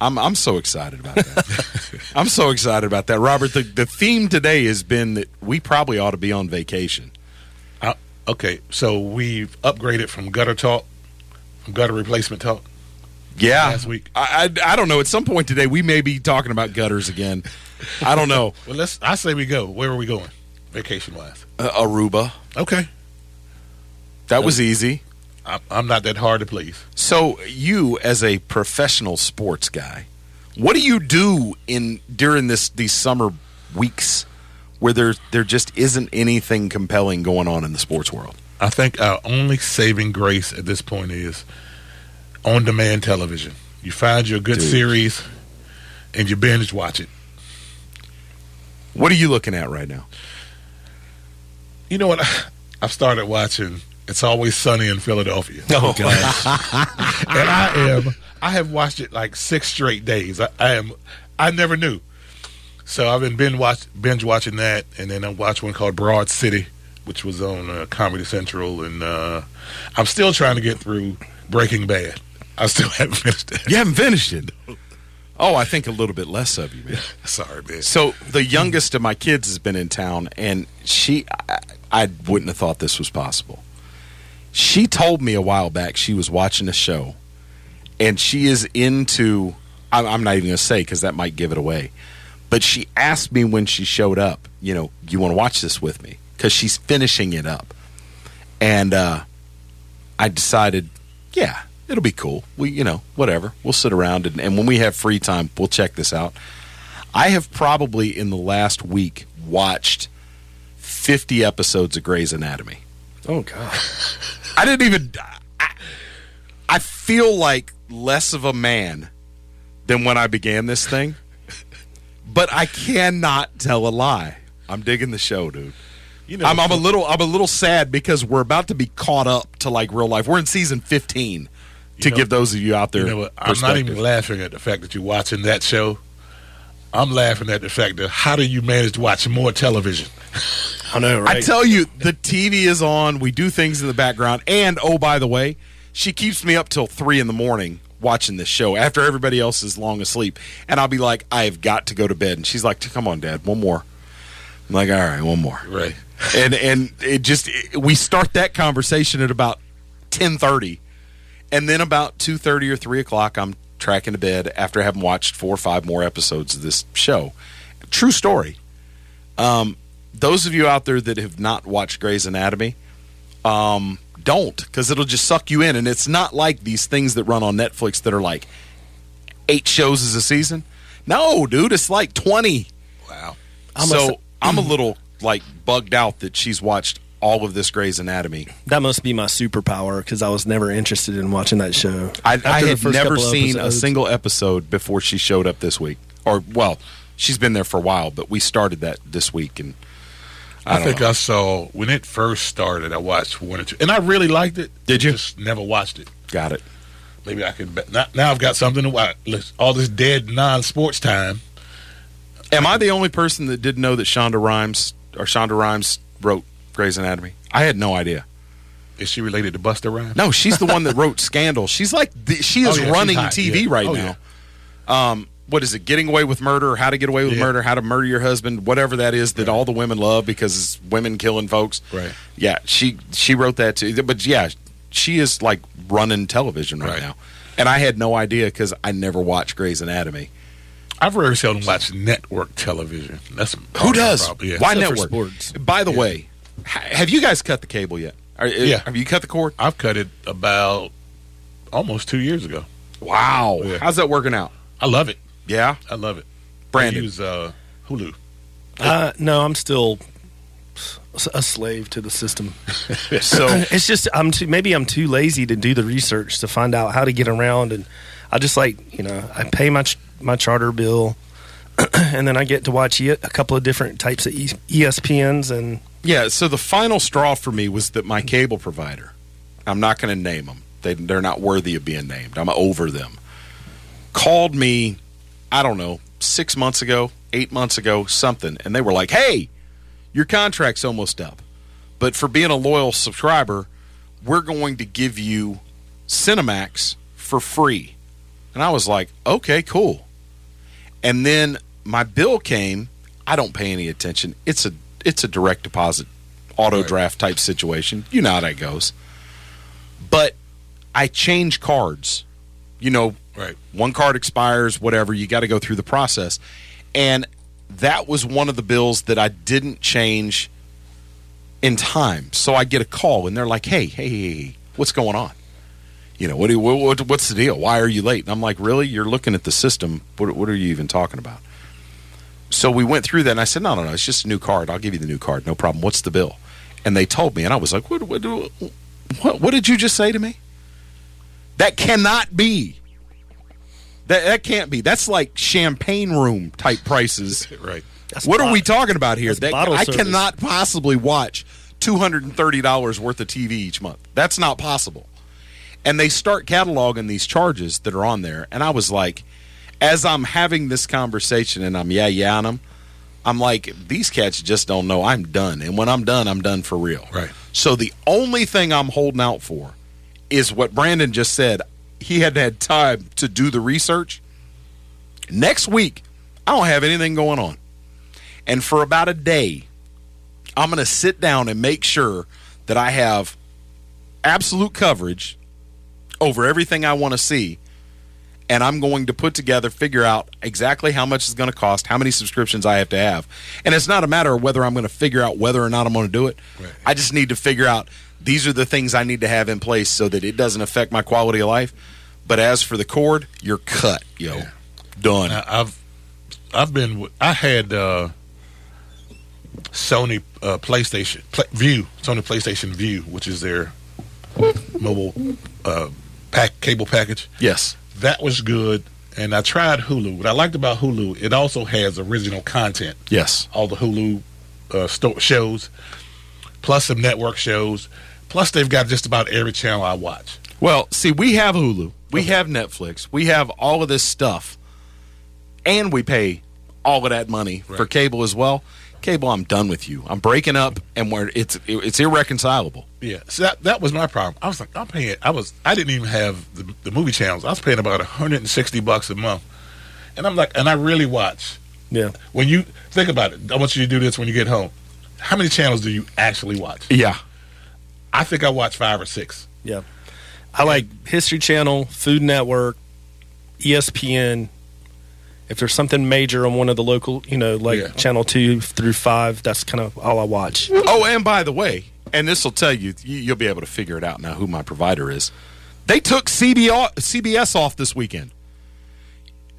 I'm I'm so excited about that. I'm so excited about that, Robert. The the theme today has been that we probably ought to be on vacation. Uh, okay, so we've upgraded from gutter talk, from gutter replacement talk. Yeah, last week. I, I, I don't know. At some point today, we may be talking about gutters again. I don't know. well, let's. I say we go. Where are we going, vacation wise? Uh, Aruba. Okay, that was easy. I'm not that hard to please. So, you as a professional sports guy, what do you do in during this these summer weeks where there there just isn't anything compelling going on in the sports world? I think our only saving grace at this point is on demand television. You find your good Dude. series and you binge watch it. What are you looking at right now? You know what? I've started watching it's always sunny in Philadelphia. Oh gosh. and I am I have watched it like six straight days. I, I, am I never knew. So I've been binge, watch, binge watching that, and then I watched one called Broad City, which was on uh, Comedy Central, and uh, I'm still trying to get through Breaking Bad. I still haven't finished it. You haven't finished it. Oh, I think a little bit less of you, man. Sorry, man. So the youngest of my kids has been in town, and she, I, I wouldn't have thought this was possible. She told me a while back she was watching a show, and she is into. I'm not even going to say because that might give it away. But she asked me when she showed up, you know, you want to watch this with me? Because she's finishing it up. And uh, I decided, yeah, it'll be cool. We, you know, whatever. We'll sit around and, and when we have free time, we'll check this out. I have probably in the last week watched 50 episodes of Grey's Anatomy. Oh God! I didn't even. I, I feel like less of a man than when I began this thing but I cannot tell a lie. I'm digging the show, dude. You know, I'm, I'm a little I'm a little sad because we're about to be caught up to like real life. We're in season 15. To know- give those of you out there, You know what? I'm not even laughing at the fact that you're watching that show. I'm laughing at the fact that how do you manage to watch more television? I know, I tell you, the TV is on. We do things in the background, and oh, by the way, she keeps me up till three in the morning watching this show after everybody else is long asleep. And I'll be like, I've got to go to bed, and she's like, Come on, Dad, one more. I'm like, All right, one more. Right. And and it just it- we start that conversation at about ten thirty, and then about two thirty or three o'clock, I'm tracking to bed after having watched four or five more episodes of this show. True story. Um, those of you out there that have not watched Grey's Anatomy, um, don't because it'll just suck you in. And it's not like these things that run on Netflix that are like eight shows as a season. No, dude, it's like twenty. Wow. I'm so a- I'm a little like bugged out that she's watched all of this Grey's Anatomy. That must be my superpower because I was never interested in watching that show. I, After I had never couple seen a single episode before she showed up this week. Or well, she's been there for a while, but we started that this week, and I, I, think know. I saw when it first started. I watched one or two, and I really liked it. Did you? Just never watched it. got it. Maybe I could. Bet. Now, now I've got something to watch. All this dead non-sports time. Am I the only person that didn't know that Shonda Rhimes or Shonda Rhimes wrote Grey's Anatomy? I had no idea. Is she related to Busta Rhymes? No, she's the one that wrote Scandal. She's like the, she is Oh, yeah, running. TV Yeah. right Oh, now. Um, what is it? Getting away with murder, how to get away with Yeah. murder, how to murder your husband, whatever that is that all the women love because it's women killing folks. Right. Yeah, she she wrote that too. But yeah, she is like running television right, Right. now, and I had no idea because I never watched Grey's Anatomy. I've very seldom watched network television. That's Who does? Yeah. Why Except network? sports. By the way, have you guys cut the cable yet? Are, Yeah. Have you cut the cord? I've cut it about almost two years ago. Wow. Yeah. How's that working out? I love it. Yeah. I love it. Brandon. I use uh, Hulu. Uh, no, I'm still a slave to the system. So it's just I'm too maybe I'm too lazy to do the research to find out how to get around, and I just like you know I pay my ch- my charter bill, and then I get to watch e- a couple of different types of e- ESPNs, and Yeah, so the final straw for me was that my cable provider, I'm not going to name them, they, they're not worthy of being named, I'm over them, called me, I don't know, six months ago, eight months ago, something, and they were like, hey, your contract's almost up. But for being a loyal subscriber, we're going to give you Cinemax for free. And I was like, okay, cool. And then my bill came. I don't pay any attention. It's a it's a direct deposit auto draft type situation. You know how that goes. But I change cards. You know, Right. one card expires, whatever, you got to go through the process. And that was one of the bills that I didn't change in time. So I get a call and they're like, "Hey, hey, hey, hey, what's going on?" You know, what, do what what's the deal? Why are you late? And I'm like, "Really? You're looking at the system. What what are you even talking about?" So we went through that and I said, "No, no, no, it's just a new card. I'll give you the new card. No problem. What's the bill?" And they told me and I was like, "What what what, what did you just say to me?" That cannot be. That that can't be. That's like champagne room type prices. Right. what are we talking about here? That, I service. cannot possibly watch two hundred and thirty dollars worth of TV each month. That's not possible. And they start cataloging these charges that are on there, and I was like, as I'm having this conversation and I'm yeah yeah them, I'm like, these cats just don't know I'm done. And when I'm done, I'm done for real. Right. So the only thing I'm holding out for is what Brandon just said. He hadn't had time to do the research. Next week, I don't have anything going on. And for about a day, I'm going to sit down and make sure that I have absolute coverage over everything I want to see. And I'm going to put together, figure out exactly how much it's going to cost, how many subscriptions I have to have. And it's not a matter of whether I'm going to figure out whether or not I'm going to do it. I just need to figure out these are the things I need to have in place so that it doesn't affect my quality of life. But as for the cord, you're cut, yo. Done. Now, I've I've been I had uh, Sony uh, PlayStation Play, View Sony PlayStation Vue, which is their mobile uh, pack cable package. Yes. That was good, and I tried Hulu. What I liked about Hulu, it also has original content. Yes. All the Hulu uh, sto- shows, plus some network shows, plus they've got just about every channel I watch. Well, see, we have Hulu, we have Netflix, we have all of this stuff, and we pay all of that money for cable as well. Cable, I'm done with you. I'm breaking up, and we're it's it's irreconcilable. Yeah, so that that was my problem. I was like, I'm paying. I was. I didn't even have the, the movie channels. I was paying about 160 bucks a month, and I'm like, and I really watch. Yeah. When you think about it, I want you to do this when you get home. How many channels do you actually watch? Yeah. I think I watch five or six. Yeah. I like History Channel, Food Network, ESPN. If there's something major on one of the local, you know, like Yeah. channel two through five, that's kind of all I watch. Oh, and by the way, and this will tell you, you, you'll be able to figure it out now who my provider is. They took CBS off this weekend.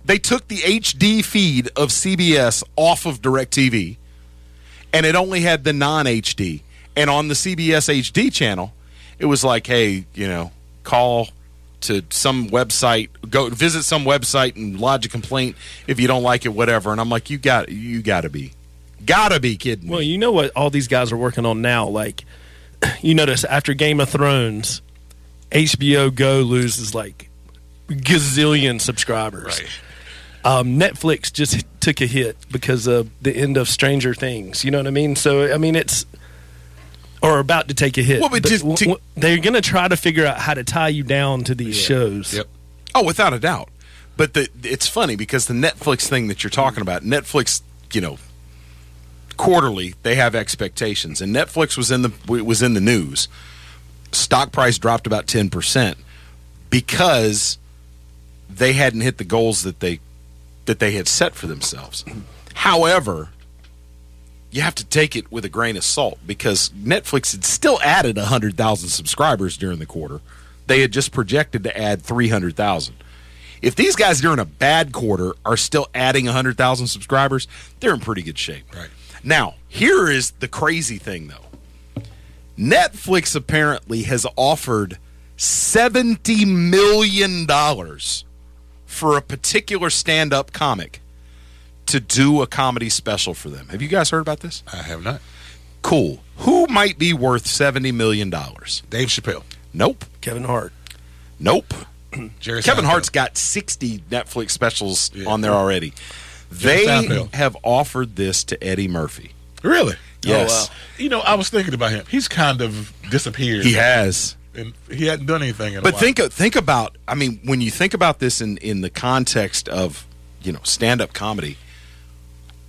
They took the HD feed of CBS off of DirecTV, and it only had the non HD. And on the CBS HD channel, it was like, hey, you know, call to some website, go visit some website and lodge a complaint if you don't like it, whatever. And I'm like, you got, you got to be, gotta be kidding me. Well, you know what all these guys are working on now? Like, you notice after Game of Thrones, HBO Go loses like gazillion subscribers. Right. Um, Netflix just took a hit because of the end of Stranger Things. You know what I mean? So, I mean, it's or about to take a hit. Well, but just to- they're going to try to figure out how to tie you down to these shows. Yep. Oh, without a doubt. But the it's funny because the Netflix thing that you're talking about, Netflix, you know, quarterly they have expectations, and Netflix was in the was in the news. Stock price dropped about ten percent because they hadn't hit the goals that they that they had set for themselves. However, you have to take it with a grain of salt because Netflix had still added 100,000 subscribers during the quarter. They had just projected to add 300,000. If these guys during a bad quarter are still adding 100,000 subscribers, they're in pretty good shape. Right. Now, here is the crazy thing though. Netflix apparently has offered 70 million dollars for a particular stand-up comic to do a comedy special for them. Have you guys heard about this? I have not. Cool. Who might be worth 70 million dollars? Dave Chappelle. Nope. Kevin Hart. Nope. Jerry Kevin Seinfeld. Hart's got 60 Netflix specials Yeah. on there already. Jerry They Seinfeld. have offered this to Eddie Murphy. Really? Yes. Oh, you know, I was thinking about him. He's kind of disappeared. He has. and he hadn't done anything in a But while. think think about I mean when you think about this in in the context of, you know, stand-up comedy,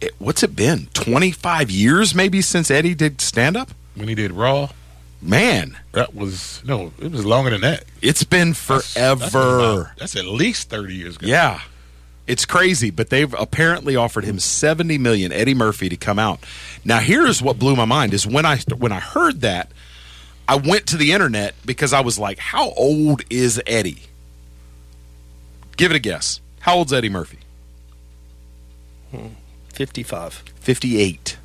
it, what's it been? 25 years maybe since Eddie did stand-up? when he did Raw, Man, that was no, it was longer than that. it's been forever. That's, about- that's at least thirty years ago. Yeah. It's crazy, but they've apparently offered him 70 million Eddie Murphy to come out. Now here's what blew my mind is when I when I heard that I went to the internet because I was like, how old is Eddie? Give it a guess. How old's Eddie Murphy? Hmm. 55. 58.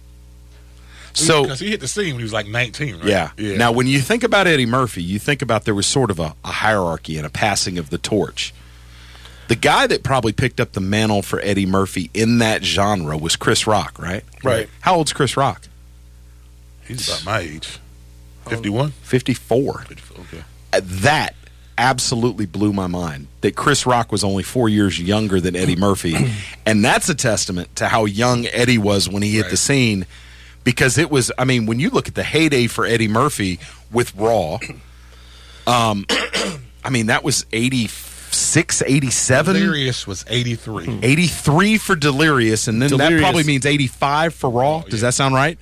So because he hit the scene when he was like nineteen, right? yeah. Now, when you think about Eddie Murphy, you think about there was sort of a, a hierarchy and a passing of the torch. The guy that probably picked up the mantle for Eddie Murphy in that genre was Chris Rock, right? Right. How old's Chris Rock? he's about my age, fifty-one. 54. Okay. Uh, That absolutely blew my mind that Chris Rock was only four years younger than Eddie Murphy. and that's a testament to how young Eddie was when he hit the scene because it was, I mean, when you look at the heyday for Eddie Murphy with Raw, um, I mean, that was 86, 87. Delirious was eighty-three. 83 for Delirious, and then that probably means 85 for Raw. Does that sound right?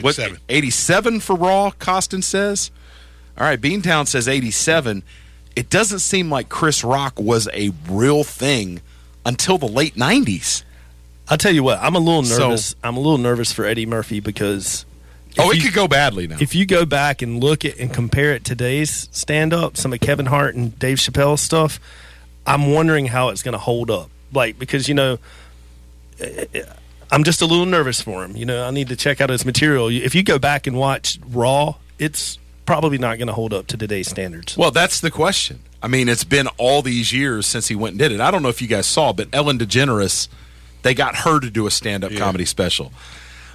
What, 87. 87 for Raw, Costin says. All right, Beantown says 87. It doesn't seem like Chris Rock was a real thing until the late 90s. I'll tell you what, I'm a little So- nervous. I'm a little nervous for Eddie Murphy because Oh, it you- could go badly now. if you go back and look at and compare it to today's stand up, some of Kevin Hart and Dave Chappelle stuff, I'm wondering how it's going to hold up. Like, because, you know, eh, I'm just a little nervous for him. You know, I need to check out his material. If you go back and watch Raw, it's probably not going to hold up to today's standards. Well, that's the question. I mean, it's been all these years since he went and did it. I don't know if you guys saw, but Ellen DeGeneres, they got her to do a stand-up Yeah. comedy special.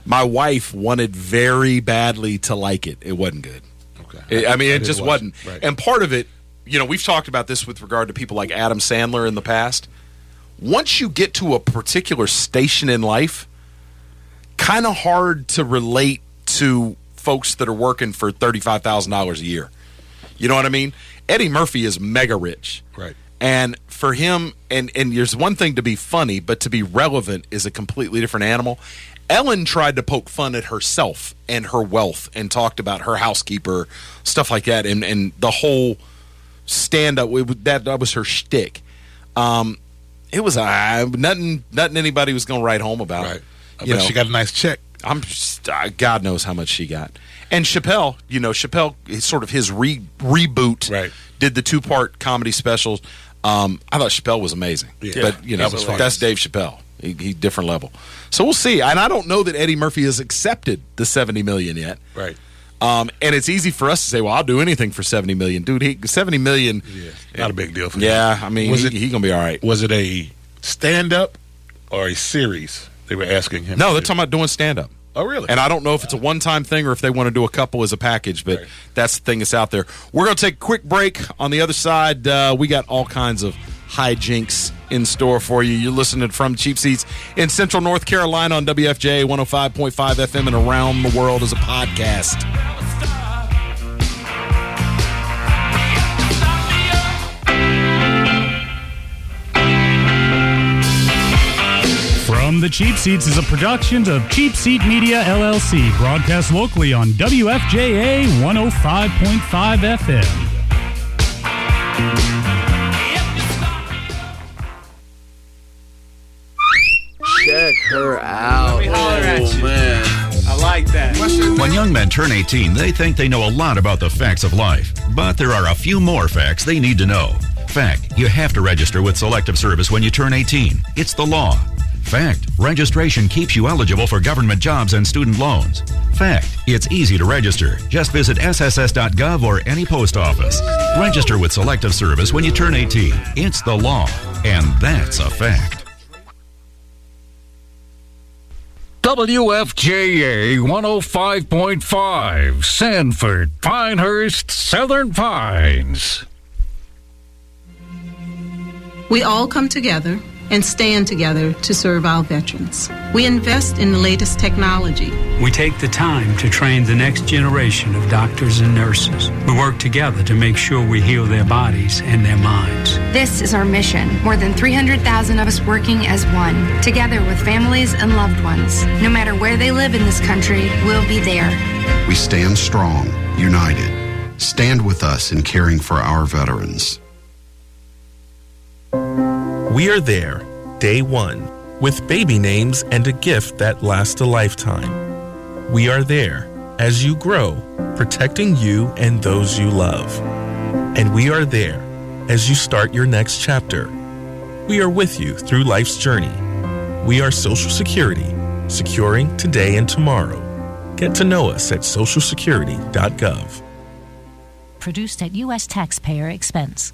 My wife wanted very badly to like it. It wasn't good. Okay. I mean, I it just wasn't. it. Right. And part of it, you know, we've talked about this with regard to people like Adam Sandler in the past. Once you get to a particular station in life, kind of hard to relate to folks that are working for $35,000 a year. You know what I mean? Eddie Murphy is mega rich. Right. And for him, and, and there's one thing to be funny, but to be relevant is a completely different animal. Ellen tried to poke fun at herself and her wealth and talked about her housekeeper, stuff like that, and, and the whole stand up. That, that was her shtick. Um, it was uh, nothing. Nothing anybody was going to write home about. Right. I You know. she got a nice check. I'm just, uh, God knows how much she got. And Chappelle, you know, Chappelle sort of his re- reboot. Right. Did the two part comedy specials. Um, I thought Chappelle was amazing. Yeah. but you know, was that's Dave Chappelle. He, he different level. So we'll see. And I don't know that Eddie Murphy has accepted the seventy million yet. Right. Um, and it's easy for us to say, "Well, I'll do anything for seventy million, dude." He seventy million. Yeah. Not a big deal for him. Yeah, I mean, Was he, it- he gonna be all right. Was it a stand up or a series? They were asking him. No, they're do? talking about doing stand up. Oh, really? And I don't know if it's a one time thing or if they want to do a couple as a package, but that's the thing that's out there. We're going to take a quick break. On the other side, uh, we got all kinds of hijinks in store for you. You're listening from Cheap Seats in Central North Carolina on WFJA 105.5 FM and around the world as a podcast. From the Cheap Seats is a production of Cheap Seat Media LLC, broadcast locally on WFJA 105.5 FM. Check her out. Let me holler at oh, man. I like that. When young men turn 18, they think they know a lot about the facts of life. But there are a few more facts they need to know. Fact, you have to register with Selective Service when you turn 18. It's the law. Fact, registration keeps you eligible for government jobs and student loans. Fact, it's easy to register. Just visit sss.gov or any post office. Register with Selective Service when you turn 18. It's the law. And that's a fact. WFJA 105.5, Sanford, Pinehurst, Southern Pines. We all come together and stand together to serve our veterans. We invest in the latest technology. We take the time to train the next generation of doctors and nurses. We work together to make sure we heal their bodies and their minds. This is our mission. More than 300,000 of us working as one, together with families and loved ones. No matter where they live in this country, we'll be there. We stand strong, united. Stand with us in caring for our veterans. We are there, day one, with baby names and a gift that lasts a lifetime. We are there as you grow, protecting you and those you love. And we are there as you start your next chapter. We are with you through life's journey. We are Social Security, securing today and tomorrow. Get to know us at socialsecurity.gov. Produced at U.S. taxpayer expense.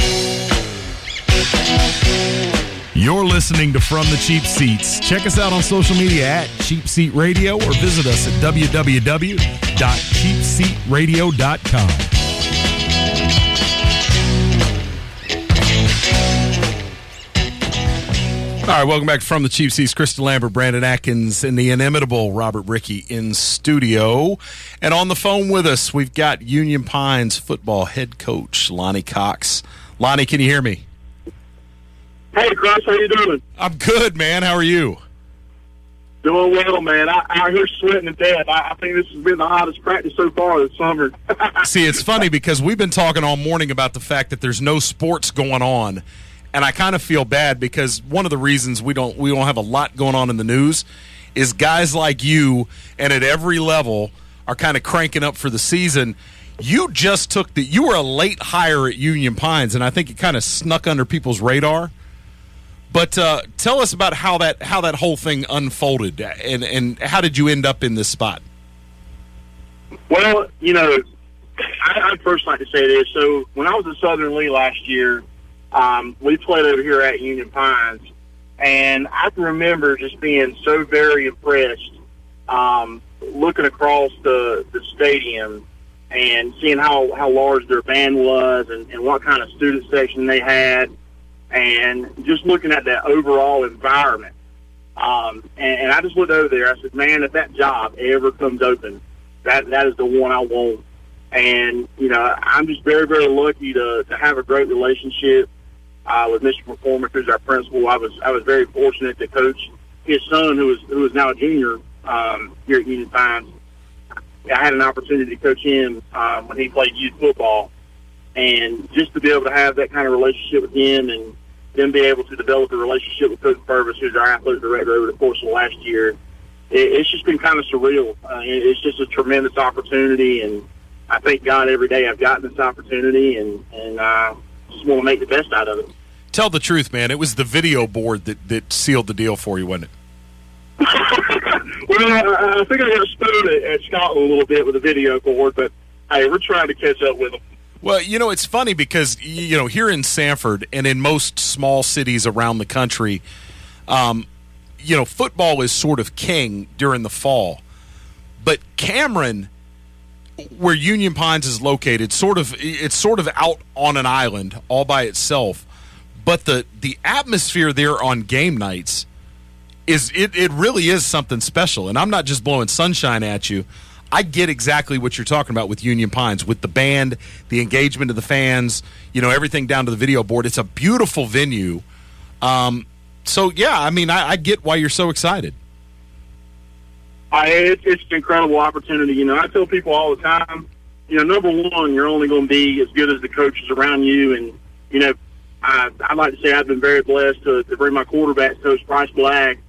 You're listening to From the Cheap Seats. Check us out on social media at Cheap Seat Radio or visit us at www.cheapseatradio.com. All right, welcome back from the Cheap Seats. Kristen Lambert, Brandon Atkins, and the inimitable Robert Ricky in studio. And on the phone with us, we've got Union Pines football head coach Lonnie Cox. Lonnie, can you hear me? Hey, Cross, how you doing? I'm good, man. How are you? Doing well, man. I, out here sweating to death. I, I think this has been the hottest practice so far this summer. See, it's funny because we've been talking all morning about the fact that there's no sports going on, and I kind of feel bad because one of the reasons we don't we don't have a lot going on in the news is guys like you and at every level are kind of cranking up for the season. You just took the you were a late hire at Union Pines, and I think it kind of snuck under people's radar. But uh, tell us about how that how that whole thing unfolded, and and how did you end up in this spot? Well, you know, I, I'd first like to say this. So when I was at Southern Lee last year, um, we played over here at Union Pines, and I can remember just being so very impressed, um, looking across the the stadium and seeing how how large their band was and, and what kind of student section they had and just looking at that overall environment. Um, and, and I just looked over there. I said, "Man, if that job ever comes open, that that is the one I want." And you know, I'm just very, very lucky to to have a great relationship uh, with Mr. Performance, who's our principal. I was I was very fortunate to coach his son, who is who is now a junior um, here at Union Pines. I had an opportunity to coach him um, when he played youth football, and just to be able to have that kind of relationship with him and then be able to develop a relationship with Coach Purvis, who's our athletic director over the course of last year, it, it's just been kind of surreal. Uh, it, it's just a tremendous opportunity, and I thank God every day I've gotten this opportunity, and and uh, just want to make the best out of it. Tell the truth, man. It was the video board that, that sealed the deal for you, wasn't it? well, I, I think I got spooned at, at Scotland a little bit with the video board, but hey, we're trying to catch up with them. Well, you know, it's funny because you know here in Sanford and in most small cities around the country, um, you know, football is sort of king during the fall, but Cameron, where Union Pines is located, sort of it's sort of out on an island all by itself, but the the atmosphere there on game nights is it it really is something special, and I'm not just blowing sunshine at you. I get exactly what you're talking about with Union Pines, with the band, the engagement of the fans, you know, everything down to the video board. It's a beautiful venue. Um, so yeah, I mean, I, I get why you're so excited. I, it's, it's an incredible opportunity. You know, I tell people all the time, you know, number one, you're only going to be as good as the coaches around you. And, you know, I, I'd like to say I've been very blessed to, to bring my quarterback coach, Bryce Black.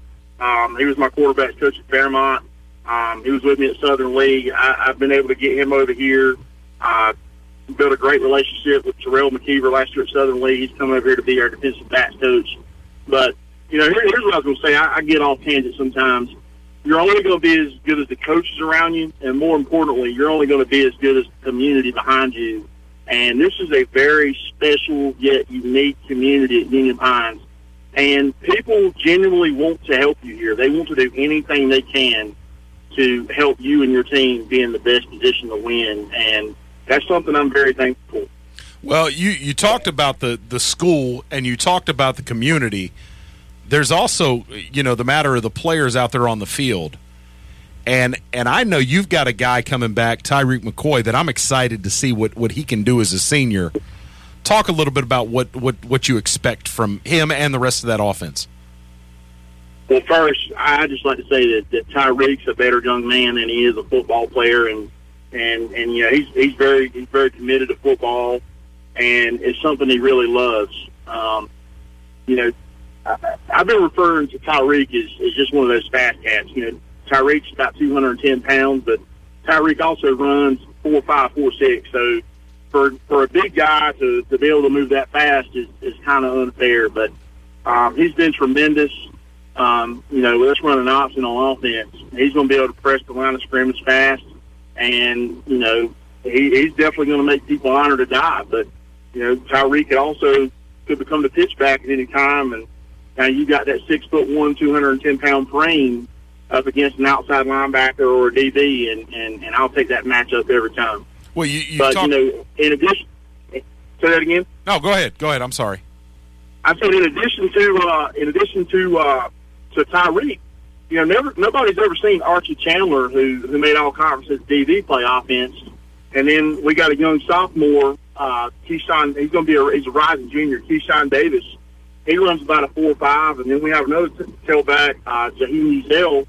Um, he was my quarterback coach at Fairmont. Um, he was with me at Southern Lee. I, I've been able to get him over here. Uh, built a great relationship with Terrell McKeever last year at Southern Lee. He's come over here to be our defensive backs coach. But, you know, here, here's what I was going to say. I, I get off tangent sometimes. You're only going to be as good as the coaches around you, and more importantly, you're only going to be as good as the community behind you. And this is a very special yet unique community at Union Pines. And people genuinely want to help you here. They want to do anything they can to help you and your team be in the best position to win. And that's something I'm very thankful for. Well, you, you talked about the, the school and you talked about the community. There's also, you know, the matter of the players out there on the field. And and I know you've got a guy coming back, Tyreek McCoy, that I'm excited to see what, what he can do as a senior. Talk a little bit about what, what, what you expect from him and the rest of that offense. Well, first, I just like to say that, that Tyreek's a better young man than he is a football player, and and and you know he's he's very he's very committed to football, and it's something he really loves. Um, you know, I, I've been referring to Tyreek as, as just one of those fast cats. You know, Tyreek's about 210 pounds, but Tyreek also runs four five four six. So for for a big guy to, to be able to move that fast is, is kind of unfair. But um, he's been tremendous um, you know, let's run an option on offense. He's going to be able to press the line of scrimmage fast, and you know, he, he's definitely going to make people honor to die. But you know, Tyreek could also could become the pitchback at any time, and now you got that six foot one, two hundred and ten pound frame up against an outside linebacker or a DB, and and, and I'll take that matchup every time. Well, you, you but talk- you know, in addition, say that again. No, go ahead. Go ahead. I'm sorry. I said in addition to uh, in addition to uh, to Tyreek, you know, never nobody's ever seen Archie Chandler who who made all conferences DV play offense, and then we got a young sophomore, uh, Keyshawn. He's going to be a he's a rising junior, Keyshawn Davis. He runs about a four or five, and then we have another t- tailback, uh, Jaheim Ezel,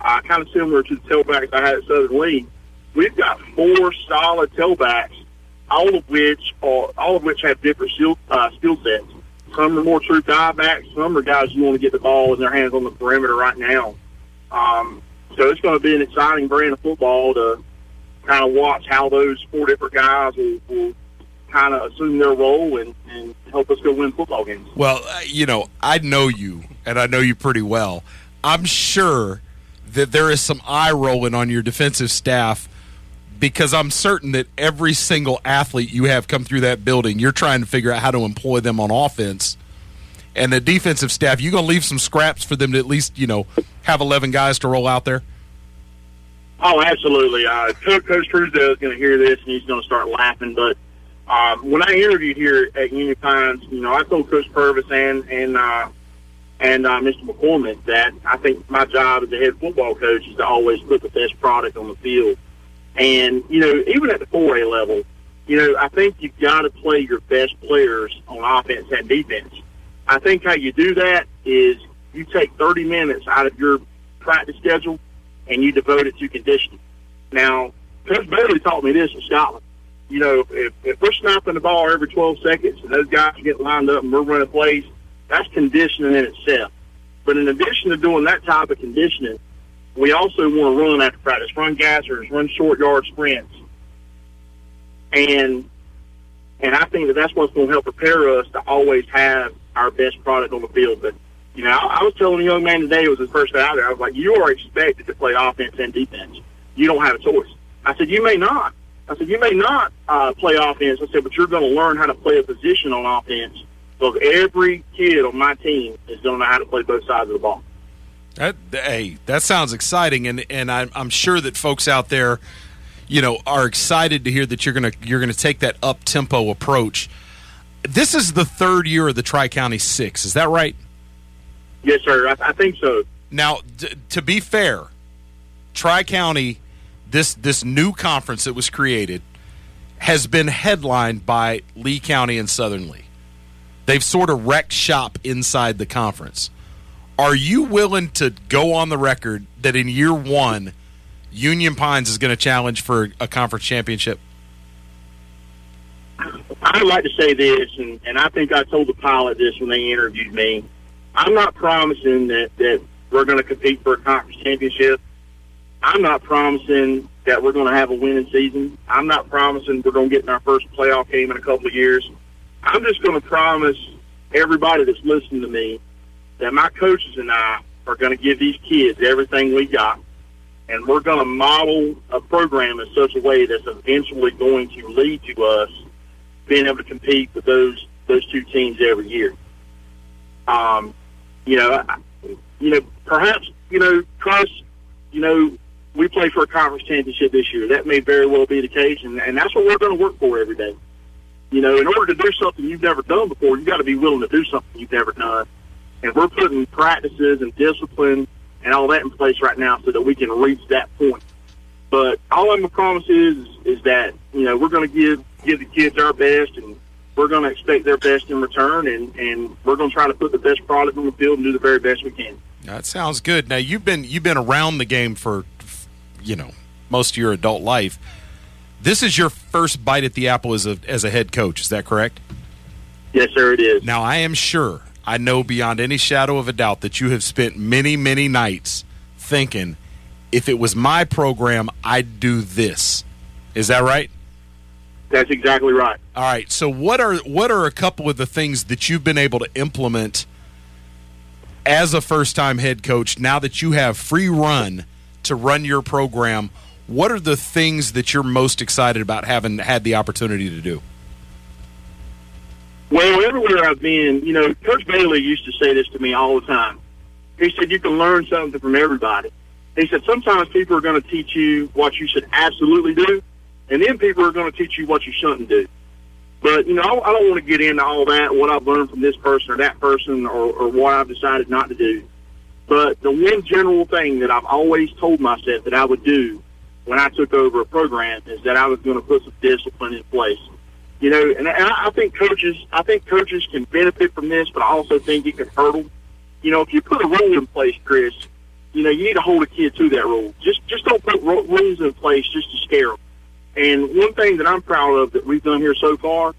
uh, kind of similar to the tailbacks I had at Southern Lee. We've got four solid tailbacks, all of which are all of which have different skill uh, skill sets. Some are more true dive backs. Some are guys you want to get the ball in their hands on the perimeter right now. Um, so it's going to be an exciting brand of football to kind of watch how those four different guys will, will kind of assume their role and, and help us go win football games. Well, uh, you know, I know you, and I know you pretty well. I'm sure that there is some eye rolling on your defensive staff because I'm certain that every single athlete you have come through that building, you're trying to figure out how to employ them on offense. And the defensive staff, you're going to leave some scraps for them to at least, you know, have 11 guys to roll out there? Oh, absolutely. Uh, Coach, Coach is going to hear this and he's going to start laughing. But um, when I interviewed here at Union Pines, you know, I told Coach Purvis and and uh, and uh, Mr. McCormick that I think my job as a head football coach is to always put the best product on the field. And you know, even at the 4A level, you know, I think you've got to play your best players on offense and defense. I think how you do that is you take 30 minutes out of your practice schedule and you devote it to conditioning. Now, Coach Bailey taught me this in Scotland. You know, if, if we're snapping the ball every 12 seconds and those guys get lined up and we're running plays, that's conditioning in itself. But in addition to doing that type of conditioning, we also want to run after practice, run gassers, run short yard sprints. And and I think that that's what's going to help prepare us to always have our best product on the field. But you know, I, I was telling a young man today, it was his first day out there. I was like, you are expected to play offense and defense. You don't have a choice. I said, you may not. I said, you may not uh, play offense. I said, but you're going to learn how to play a position on offense because every kid on my team is going to know how to play both sides of the ball. That, hey, that sounds exciting, and and I'm, I'm sure that folks out there, you know, are excited to hear that you're gonna you're gonna take that up tempo approach. This is the third year of the Tri County Six. Is that right? Yes, sir. I, I think so. Now, d- to be fair, Tri County, this this new conference that was created, has been headlined by Lee County and Southern Lee. They've sort of wrecked shop inside the conference. Are you willing to go on the record that in year one, Union Pines is going to challenge for a conference championship? I'd like to say this, and, and I think I told the pilot this when they interviewed me. I'm not promising that, that we're going to compete for a conference championship. I'm not promising that we're going to have a winning season. I'm not promising we're going to get in our first playoff game in a couple of years. I'm just going to promise everybody that's listening to me that my coaches and I are going to give these kids everything we got, and we're going to model a program in such a way that's eventually going to lead to us being able to compete with those those two teams every year. Um, you know, I, you know, perhaps you know, Chris, you know, we play for a conference championship this year. That may very well be the case, and, and that's what we're going to work for every day. You know, in order to do something you've never done before, you got to be willing to do something you've never done. And we're putting practices and discipline and all that in place right now so that we can reach that point. But all I'm gonna promise is is that you know we're going to give give the kids our best, and we're going to expect their best in return, and and we're going to try to put the best product on the field and do the very best we can. That sounds good. Now you've been you've been around the game for, you know, most of your adult life. This is your first bite at the apple as a as a head coach. Is that correct? Yes, sir. It is. Now I am sure, I know beyond any shadow of a doubt that you have spent many many nights thinking, if it was my program, I'd do this. Is that right? That's exactly right. All right. So what are what are a couple of the things that you've been able to implement as a first time head coach now that you have free run to run your program? What are the things that you're most excited about having had the opportunity to do? Well, everywhere I've been, you know, Coach Bailey used to say this to me all the time. He said, you can learn something from everybody. He said, sometimes people are going to teach you what you should absolutely do, and then people are going to teach you what you shouldn't do. But, you know, I, don't want to get into all that, what I've learned from this person or that person or, or what I've decided not to do. But the one general thing that I've always told myself that I would do when I took over a program is that I was going to put some discipline in place. You know, and I, I think coaches, I think coaches can benefit from this, but I also think it can hurt them. You know, if you put a rule in place, Chris, you know, you need to hold a kid to that rule. Just just don't put ru- rules in place just to scare them. And one thing that I'm proud of that we've done here so far,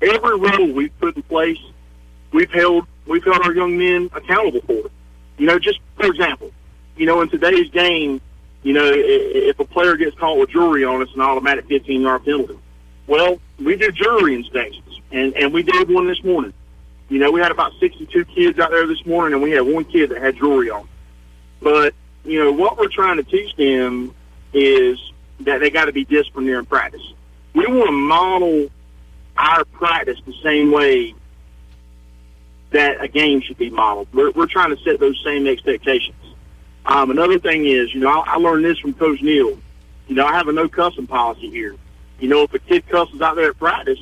every rule we've put in place, we've held we've held our young men accountable for it. You know, just for example, you know, in today's game, you know, if a player gets caught with jewelry on, it's an automatic 15 yard penalty. Well, we do jewelry inspections, and and we did one this morning. You know, we had about 62 kids out there this morning, and we had one kid that had jewelry on. But you know, what we're trying to teach them is that they got to be disciplined in practice. We want to model our practice the same way that a game should be modeled. We're, we're trying to set those same expectations. Um, another thing is, you know, I, I learned this from Coach Neal. You know, I have a no cussing policy here. You know, if a kid cusses out there at practice,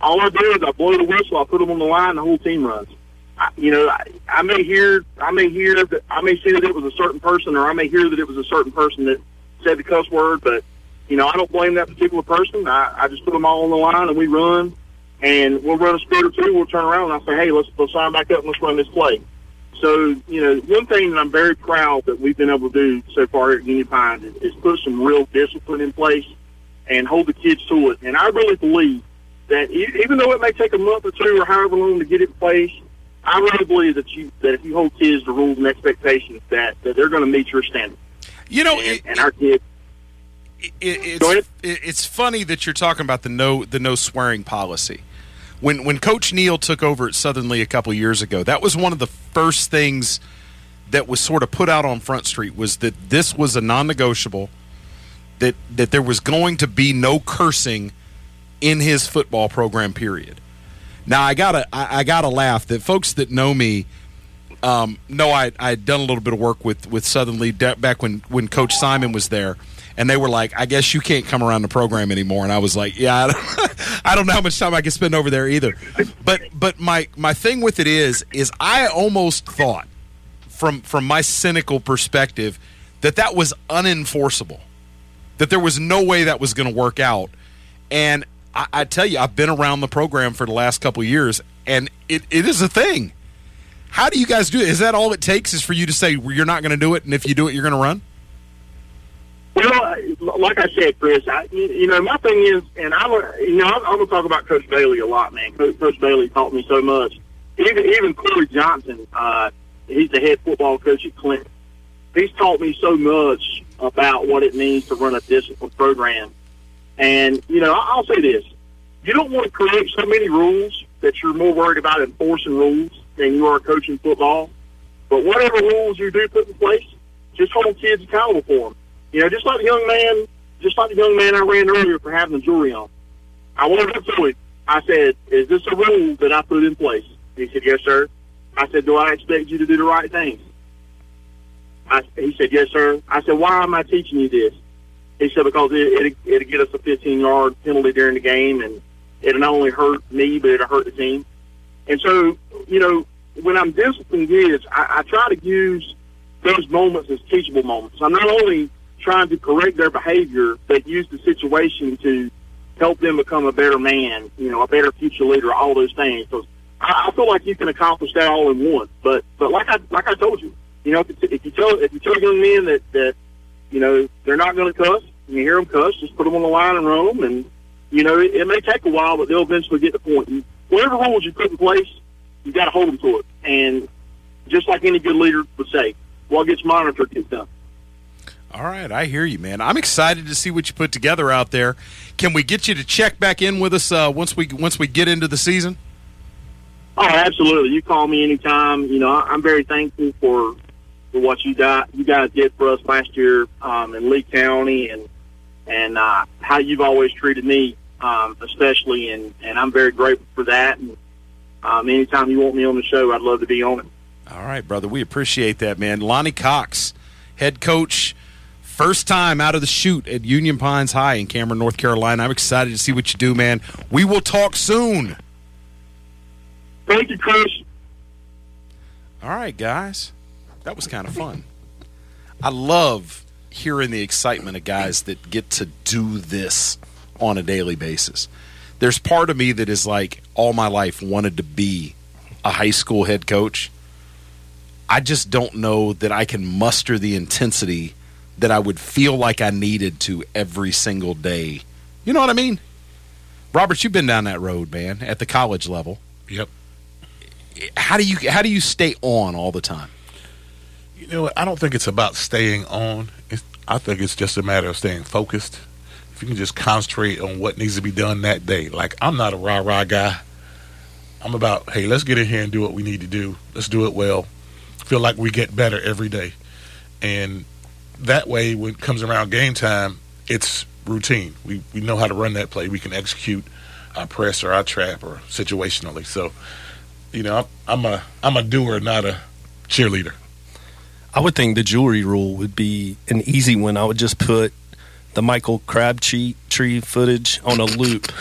all I do is I blow the whistle, I put them on the line, the whole team runs. I, you know, I, I may hear, I may hear that, I may see that it was a certain person, or I may hear that it was a certain person that said the cuss word, but you know, I don't blame that particular person. I, I just put them all on the line and we run, and we'll run a split or two. We'll turn around and I'll say, hey, let's let's sign back up and let's run this play. So, you know, one thing that I'm very proud that we've been able to do so far at Union Pines is, is put some real discipline in place and hold the kids to it. And I really believe that even though it may take a month or two or however long to get it in place, I really believe that you that if you hold kids to rules and expectations, that, that they're going to meet your standards. You know, and, and our kids. it, it's, it's funny that you're talking about the no the no swearing policy. When when Coach Neal took over at Southern Lee a couple years ago, that was one of the first things that was sort of put out on Front Street was that this was a non-negotiable that that there was going to be no cursing in his football program period. Now I gotta I, I gotta laugh that folks that know me um, know I I had done a little bit of work with with Southern Lee de- back when when Coach Simon was there, and they were like, "I guess you can't come around the program anymore." And I was like, "Yeah, I don't, I don't know how much time I can spend over there either." But but my my thing with it is is I almost thought from from my cynical perspective that that was unenforceable, that there was no way that was going to work out, and I, I tell you, I've been around the program for the last couple years, and it, it is a thing. How do you guys do it? Is that all it takes is for you to say well, you're not going to do it, and if you do it, you're going to run? Well, like I said, Chris, I, you you know, my thing is, and I you know I'm, I'm going to talk about Coach Bailey a lot, man. Coach, Coach Bailey taught me so much. Even even Corey Johnson, uh, he's the head football coach at Clinton. He's taught me so much about what it means to run a disciplined program. And you know, I'll say this: you don't want to create so many rules that you're more worried about enforcing rules than you are coaching football. But whatever rules you do put in place, just hold kids accountable for them. You know, just like the young man, just like the young man I ran earlier for having the jewelry on. I went up to him. I said, "Is this a rule that I put in place?" He said, "Yes, sir." I said, "Do I expect you to do the right things?" I, he said, "Yes, sir." I said, "Why am I teaching you this?" He said, "Because it, it, it'll get us a 15-yard penalty during the game, and it'll not only hurt me, but it'll hurt the team." And so, you know, when I'm disciplining kids, I, I try to use those moments as teachable moments. I'm not only trying to correct their behavior, but use the situation to help them become a better man, you know, a better future leader, all those things. So I, I feel like you can accomplish that all in one. But but like I like I told you, you know, if, you tell if you tell young men that that you know they're not going to cuss, and you hear them cuss, just put them on the line and them, and you know it, it may take a while, but they'll eventually get the point. And whatever rules you put in place, you got to hold them to it. And just like any good leader would say, what gets monitored gets done. All right, I hear you, man. I'm excited to see what you put together out there. Can we get you to check back in with us uh, once we once we get into the season? Oh, absolutely. You call me anytime. You know, I'm very thankful for for what you got you guys did for us last year um, in Lee County and and uh, how you've always treated me, um, especially, and and I'm very grateful for that. And um, anytime you want me on the show, I'd love to be on it. All right, brother. We appreciate that, man. Lonnie Cox, head coach, first time out of the chute at Union Pines High in Cameron, North Carolina. I'm excited to see what you do, man. We will talk soon. Thank you, Chris. All right, guys. That was kind of fun. I love hearing the excitement of guys that get to do this on a daily basis. There's part of me that is like all my life wanted to be a high school head coach. I just don't know that I can muster the intensity that I would feel like I needed to every single day. You know what I mean? Robert, you've been down that road, man, at the college level. Yep. How do you how do you stay on all the time? You know, what? I don't think it's about staying on. It's, I think it's just a matter of staying focused. If you can just concentrate on what needs to be done that day. Like I'm not a rah rah guy. I'm about, hey, let's get in here and do what we need to do. Let's do it well. Feel like we get better every day, and that way, when it comes around game time, it's routine. We we know how to run that play. We can execute our press or our trap or situationally. So, you know, I'm a I'm a doer, not a cheerleader. I would think the jewelry rule would be an easy one. I would just put the Michael Crabtree tree footage on a loop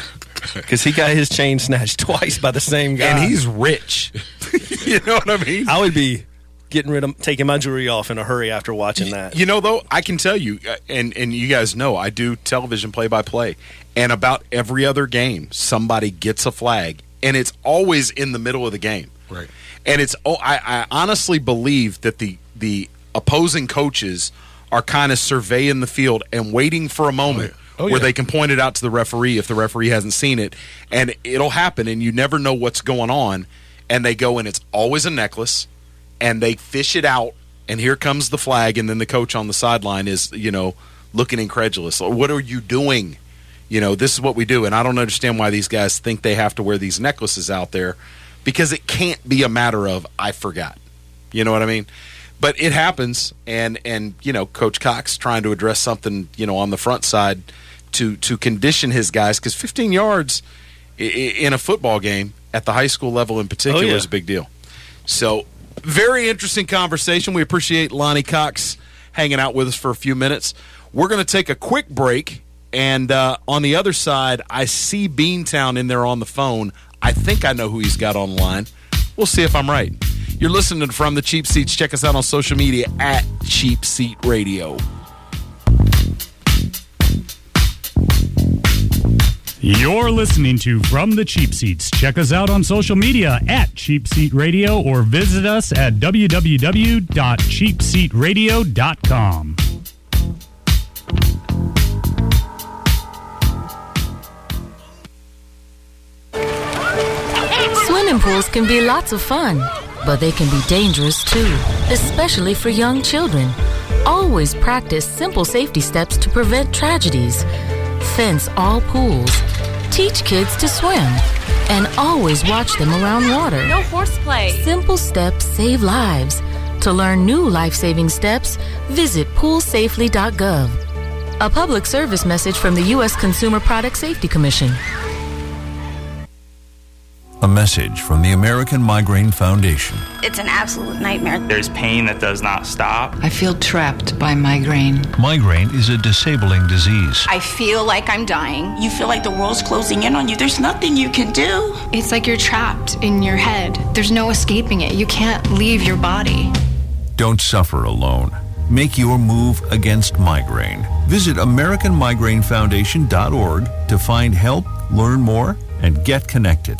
because he got his chain snatched twice by the same guy, And he's rich. you know what I mean? I would be getting rid of taking my jewelry off in a hurry after watching that. You know, though, I can tell you, uh, and and you guys know, I do television play by play, and about every other game, somebody gets a flag, and it's always in the middle of the game. Right. And it's oh, I, I honestly believe that the the opposing coaches are kind of surveying the field and waiting for a moment oh, oh, where yeah. they can point it out to the referee if the referee hasn't seen it, and it'll happen, and you never know what's going on, and they go and it's always a necklace, and they fish it out, and here comes the flag, and then the coach on the sideline is you know looking incredulous. What are you doing? You know, this is what we do, and I don't understand why these guys think they have to wear these necklaces out there because it can't be a matter of I forgot. You know what I mean? But it happens, and and you know, Coach Cox trying to address something you know on the front side to to condition his guys because 15 yards in a football game at the high school level in particular Oh, yeah. is a big deal. So, very interesting conversation. We appreciate Lonnie Cox hanging out with us for a few minutes. We're going to take a quick break, and uh, on the other side, I see Beantown in there on the phone. I think I know who he's got on the line. We'll see if I'm right. You're listening to from the Cheap Seats. Check us out on social media at Cheap Seat Radio. You're listening to From the Cheap Seats. Check us out on social media at Cheap Seat Radio or visit us at www.cheapseatradio.com. Swimming pools can be lots of fun, but they can be dangerous too, especially for young children. Always practice simple safety steps to prevent tragedies. Fence all pools. Teach kids to swim. And always watch them around water. No horseplay. Simple steps save lives. To learn new life saving steps, visit poolsafely.gov. A public service message from the U.S. Consumer Product Safety Commission. A message from the American Migraine Foundation. It's an absolute nightmare. There's pain that does not stop. I feel trapped by migraine. Migraine is a disabling disease. I feel like I'm dying. You feel like the world's closing in on you. There's nothing you can do. It's like you're trapped in your head. There's no escaping it. You can't leave your body. Don't suffer alone. Make your move against migraine. Visit AmericanMigraineFoundation.org to find help, learn more, and get connected.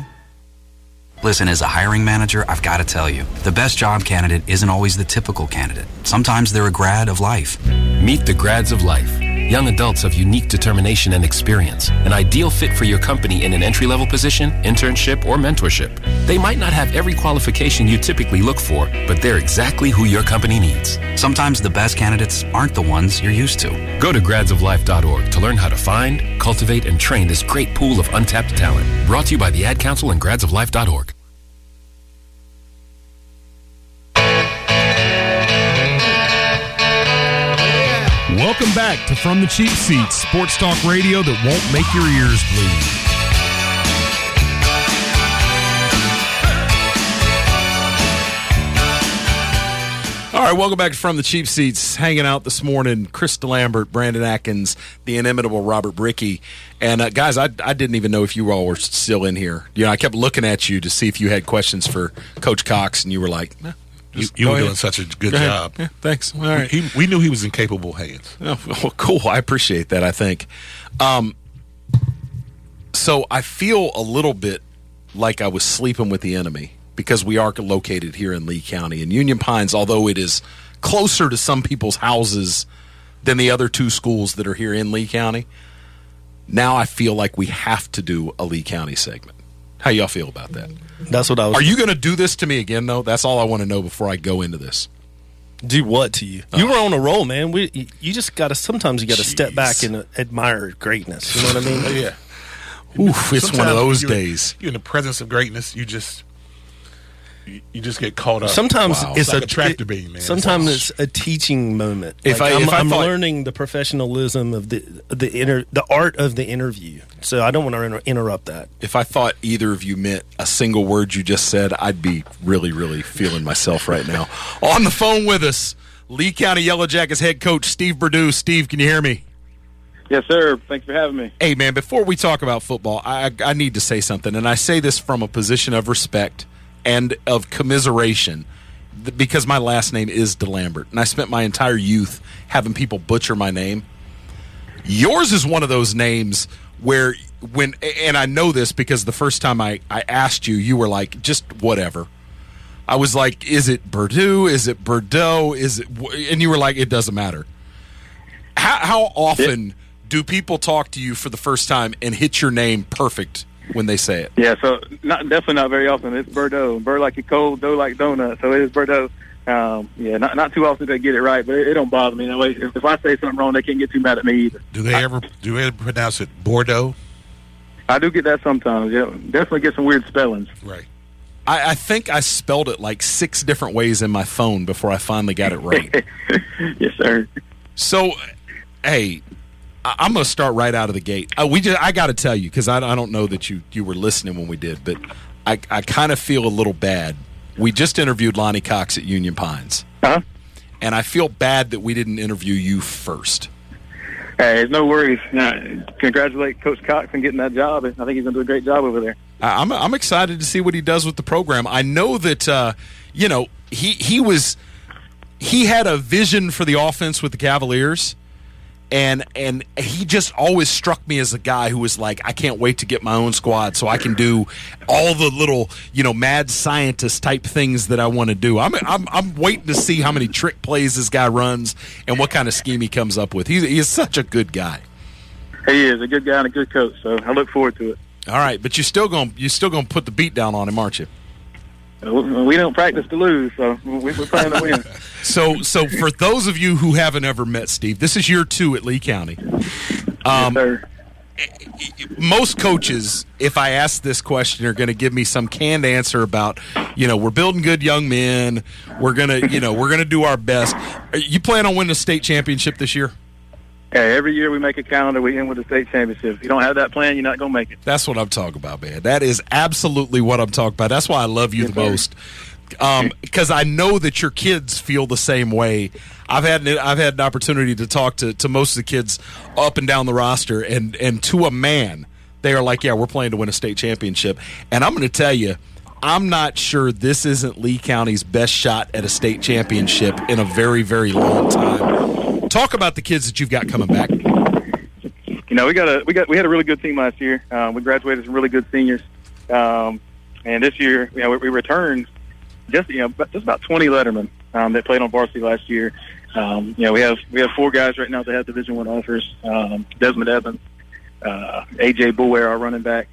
Listen, as a hiring manager, I've got to tell you, the best job candidate isn't always the typical candidate. Sometimes they're a grad of life. Meet the grads of life. Young adults of unique determination and experience. An ideal fit for your company in an entry level position, internship, or mentorship. They might not have every qualification you typically look for, but they're exactly who your company needs. Sometimes the best candidates aren't the ones you're used to. Go to gradsoflife.org to learn how to find, cultivate, and train this great pool of untapped talent. Brought to you by the Ad Council and gradsoflife.org. Welcome back to From the Cheap Seats, sports talk radio that won't make your ears bleed. All right, welcome back to from the cheap seats. Hanging out this morning, Chris DeLambert, Brandon Atkins, the inimitable Robert Bricky, and uh, guys, I, I didn't even know if you all were still in here. You know, I kept looking at you to see if you had questions for Coach Cox, and you were like, just you go were ahead. doing such a good Go job. Yeah, thanks. All right. He, we knew he was in capable hands. Oh, well, cool. I appreciate that. I think. Um, so I feel a little bit like I was sleeping with the enemy because we are located here in Lee County and Union Pines, although it is closer to some people's houses than the other two schools that are here in Lee County. Now I feel like we have to do a Lee County segment. How y'all feel about that? That's what I was. Are you going to do this to me again, though? That's all I want to know before I go into this. do what to you? You uh-huh. were on a roll, man. We, you- you just got to. Sometimes you got to step back and admire greatness. You know what I mean? yeah. Oof, it's one of those you're- days. You're in the presence of greatness. You just you, you just get caught up. Sometimes Wow. it's like a, a tractor it- beam, man. Sometimes Wow. it's a teaching moment. If Like, I- I'm, if I I'm thought- learning the professionalism of the the inter, the art of the interview, so I don't want to inter- interrupt that. if I thought either of you meant a single word you just said, I'd be really, really feeling myself right now. On the phone with us, Lee County Yellow Jackets head coach Steve Perdue. Steve, can you hear me? Yes, sir. Thanks for having me. Hey, man, before we talk about football, I, I need to say something, and I say this from a position of respect and of commiseration because my last name is DeLambert, and I spent my entire youth having people butcher my name. Yours is one of those names where when and I know this because the first time I, I asked you, you were like, just whatever. I was like, is it Bordeaux? Is it Bordeaux? Is it and you were like, it doesn't matter. How how often do people talk to you for the first time and hit your name perfect when they say it? Yeah, so not definitely not very often. It's Bordeaux. Bird like a cold, dough like donut. So it is Bordeaux. Um, yeah, not not too often they get it right, but it, it don't bother me. That way, if, if I say something wrong, they can't get too mad at me either. Do they ever do they ever pronounce it Bordeaux? I do get that sometimes. Yeah, definitely get some weird spellings. Right. I, I think I spelled it like six different ways in my phone before I finally got it right. yes, sir. So, hey, I, I'm going to start right out of the gate. Uh, we just I got to tell you because I, I don't know that you you were listening when we did, but I I kind of feel a little bad. We just interviewed Lonnie Cox at Union Pines, uh-huh. and I feel bad that we didn't interview you first. Hey, no worries. Uh, congratulate Coach Cox on getting that job. I think he's going to do a great job over there. I- I'm I'm excited to see what he does with the program. I know that uh, you know he he was he had a vision for the offense with the Cavaliers, and and he just always struck me as a guy who was like, I can't wait to get my own squad so I can do all the little you know mad scientist type things that I want to do. I'm I'm I'm waiting to see how many trick plays this guy runs and what kind of scheme he comes up with. He's he's such a good guy. He is a good guy and a good coach, so I look forward to it. All right, but you still going you still going to put the beat down on him, aren't you? We don't practice to lose, so we- we're playing to win. So, so for those of you who haven't ever met Steve, this is year two at Lee County. Um, most coaches, if I ask this question, are going to give me some canned answer about, you know, we're building good young men. We're gonna, you know, we're gonna do our best. Are You plan on winning a state championship this year? Yeah, every year we make a calendar, we end with a state championship. If you don't have that plan, you're not going to make it. That's what I'm talking about, man. That is absolutely what I'm talking about. That's why I love you the most. Um, because I know that your kids feel the same way. I've had an, I've had an opportunity to talk to, to most of the kids up and down the roster, and and to a man, they are like, "Yeah, we're playing to win a state championship." And I'm going to tell you, I'm not sure this isn't Lee County's best shot at a state championship in a very very long time. Talk about the kids that you've got coming back. You know, we got a we got we had a really good team last year. Um, we graduated some really good seniors, um, and this year, you know, we, we returned just you know just about 20 Lettermen um, that played on varsity last year. Um, you know, we have we have four guys right now that have Division One offers: um, Desmond Evans, uh, AJ Boulware, our running back,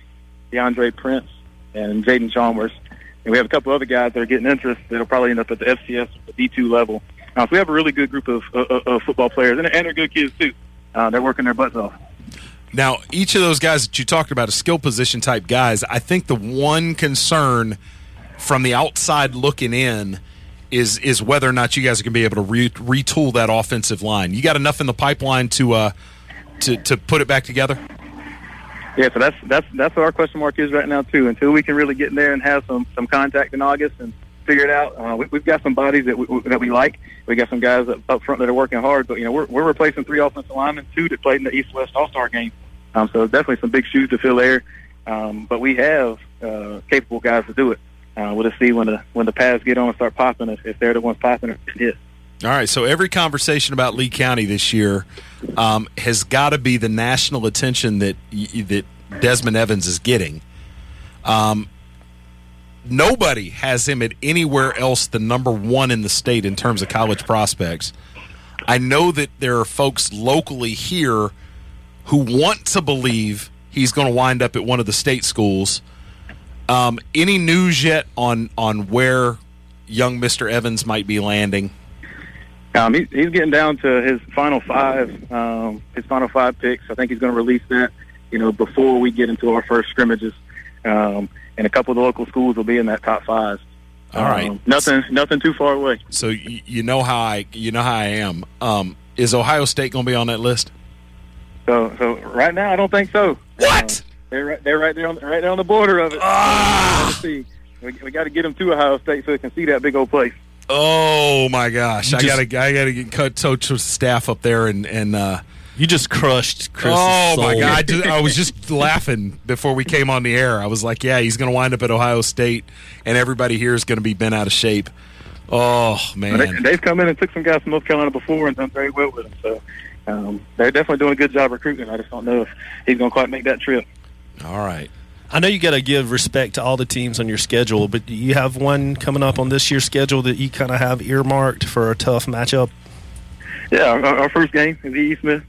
DeAndre Prince, and Jaden Chalmers. And we have a couple other guys that are getting interest that'll probably end up at the FCS, the D2 level. Uh, so we have a really good group of, of, of football players, and, and they're good kids too. Uh, they're working their butts off. Now, each of those guys that you talked about, a skill position type guys, I think the one concern from the outside looking in is is whether or not you guys are going to be able to re- retool that offensive line. You got enough in the pipeline to uh, to to put it back together. Yeah, so that's that's that's what our question mark is right now too. Until we can really get in there and have some some contact in August and figure it out. Uh, we, we've got some bodies that we, that we like. We got some guys up, front that are working hard. But you know, we're we're replacing three offensive linemen, two that played in the East West All Star game. Um, so definitely some big shoes to fill there. Um, but we have uh, capable guys to do it. Uh, we'll just see when the when the pads get on and start popping if, if they're the ones popping it is. All right, so every conversation about Lee County this year um, has got to be the national attention that that Desmond Evans is getting. Um, nobody has him at anywhere else than number one in the state in terms of college prospects. I know that there are folks locally here who want to believe he's going to wind up at one of the state schools. Um, any news yet on on where young Mister Evans might be landing? Um, he's, he's getting down to his final five, um, his final five picks. I think he's going to release that, you know, before we get into our first scrimmages. Um, and a couple of the local schools will be in that top five. All right, Um, nothing, nothing too far away. So you, you know how I you know how I am. Um, is Ohio State going to be on that list? So, so right now, I don't think so. What? Um, they're right, they're right there on right there on the border of it. Ah! We, we got to get them to Ohio State so they can see that big old place. Oh my gosh! You I gotta I gotta get cut coach staff up there and and. Uh, You just crushed Chris. oh my god! I, just, I was just laughing before we came on the air. I was like, "Yeah, he's going to wind up at Ohio State, and everybody here is going to be bent out of shape." Oh They, man! they've come in and took some guys from North Carolina before and done very well with them. So um, they're definitely doing a good job recruiting. I just don't know if he's going to quite make that trip. All right. I know you got to give respect to all the teams on your schedule, but do you have one coming up on this year's schedule that you kind of have earmarked for a tough matchup? Yeah, our, our first game is E. Smith.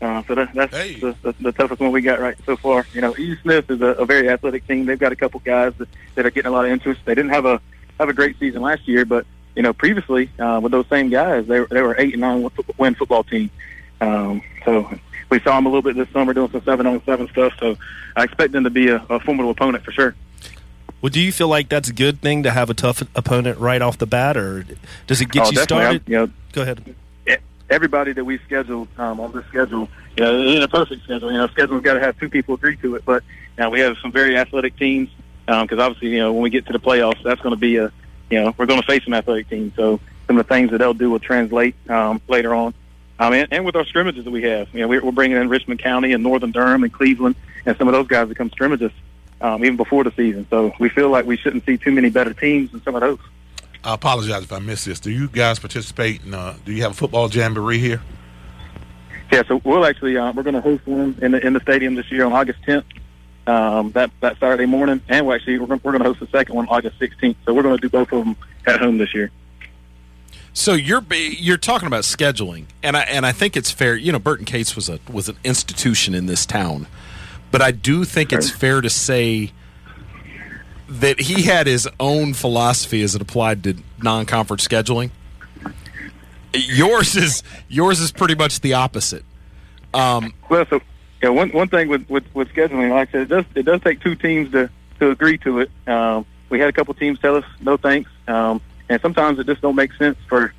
Uh, so that, that's the, the, the toughest one we got right so far. You know, E. Smith is a, a very athletic team. They've got a couple guys that, that are getting a lot of interest. They didn't have a have a great season last year, but you know, previously uh, with those same guys, they were they were eight and nine win football team. Um, so we saw them a little bit this summer doing some seven on seven stuff. So I expect them to be a, a formidable opponent for sure. Well, do you feel like that's a good thing to have a tough opponent right off the bat, or does it get Oh, you definitely. started? I'm- You know, Go ahead. Everybody that we scheduled um, on this schedule, you know, in a perfect schedule, you know, schedule's got to have two people agree to it. But you know, we have some very athletic teams because obviously, you know, when we get to the playoffs, that's going to be a, you know, we're going to face some athletic teams. So some of the things that they'll do will translate um, later on. Um, and, and with our scrimmages that we have, you know, we're, we're bringing in Richmond County and Northern Durham and Cleveland, and some of those guys become scrimmages um, even before the season. So we feel like we shouldn't see too many better teams than some of those. I apologize if I missed this. Do you guys participate in? Uh, do you have a football jamboree here? Yeah, so we'll actually uh, we're going to host one in the in the stadium this year on August 10th. Um, that that Saturday morning, and we're actually we're, gonna- we're going to host the second one August 16th. So we're going to do both of them at home this year. So you're you're talking about scheduling, and I and I think it's fair. You know, Burton Cates was a was an institution in this town, but I do think it's fair to say that he had his own philosophy as it applied to non-conference scheduling. Yours is yours is pretty much the opposite. Um, Well, so yeah, one one thing with, with with scheduling, like I said, it does it does take two teams to to agree to it. Um, we had a couple teams tell us no thanks, um, and sometimes it just don't make sense for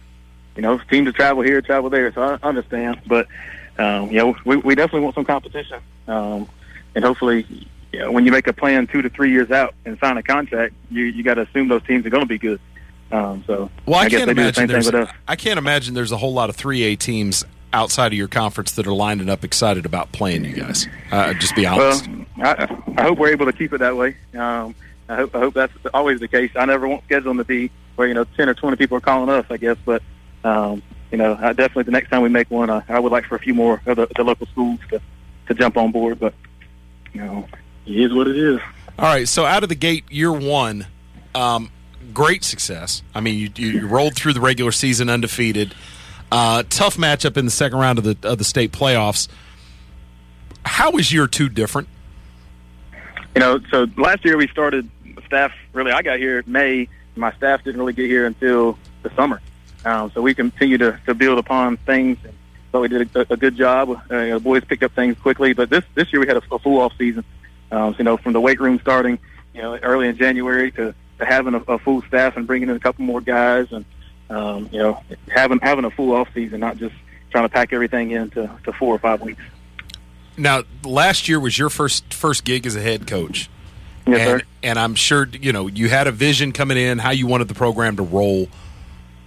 you know teams to travel here, travel there. So I understand, but um, you know we we definitely want some competition, um, and hopefully. You know, when you make a plan two to three years out and sign a contract, you you got to assume those teams are going to be good. Um, so well, I, I, can't the imagine thing there's. I can't imagine there's a whole lot of three A teams outside of your conference that are lining up excited about playing you guys. Uh, just be honest. Well, I, I hope we're able to keep it that way. Um, I hope I hope that's always the case. I never want scheduling to be where you know ten or twenty people are calling us. I guess, but um, you know, I definitely the next time we make one, I, I would like for a few more of the, the local schools to to jump on board. But you know, it is what it is. All right, so out of the gate, year one, um, great success. I mean, you, you rolled through the regular season undefeated. Uh, tough matchup in the second round of the of the state playoffs. How is year two different? You know, so last year we started staff. Really, I got here May. My staff didn't really get here until the summer. Um, so we continue to, to build upon things. And so we did a, a good job. Uh, you know, the boys picked up things quickly. But this this year we had a, a full off season. Um, so, you know, from the weight room starting, you know, early in January to, to having a, a full staff and bringing in a couple more guys, and um, you know, having having a full off season, not just trying to pack everything into to four or five weeks. Now, last year was your first first gig as a head coach, Yes, and, sir. and I'm sure you know you had a vision coming in how you wanted the program to roll.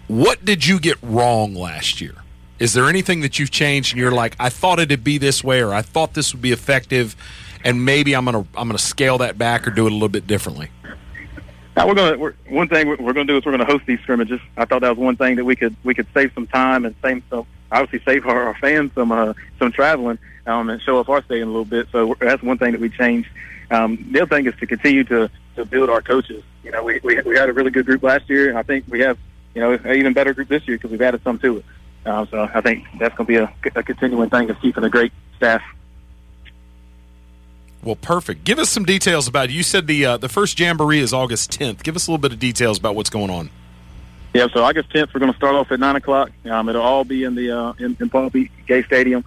What did you get wrong last year? Is there anything that you've changed and you're like, I thought it'd be this way, or I thought this would be effective, and maybe I'm gonna I'm gonna scale that back or do it a little bit differently. Now we're gonna we're, one thing we're, gonna do is we're gonna host these scrimmages. I thought that was one thing that we could we could save some time and save some obviously save our, our fans some uh, some traveling um, and show off our stadium a little bit. So that's one thing that we changed. Um, the other thing is to continue to to build our coaches. You know, we we, we had a really good group last year, and I think we have you know an even better group this year because we've added some to it. Um, so I think that's going to be a, a continuing thing of keeping a great staff. Well, perfect. Give us some details about. it. You said the uh, the first jamboree is August 10th. Give us a little bit of details about what's going on. Yeah, so August 10th, we're going to start off at 9 o'clock. Um, it'll all be in the uh, in, in Paul. Gay Stadium.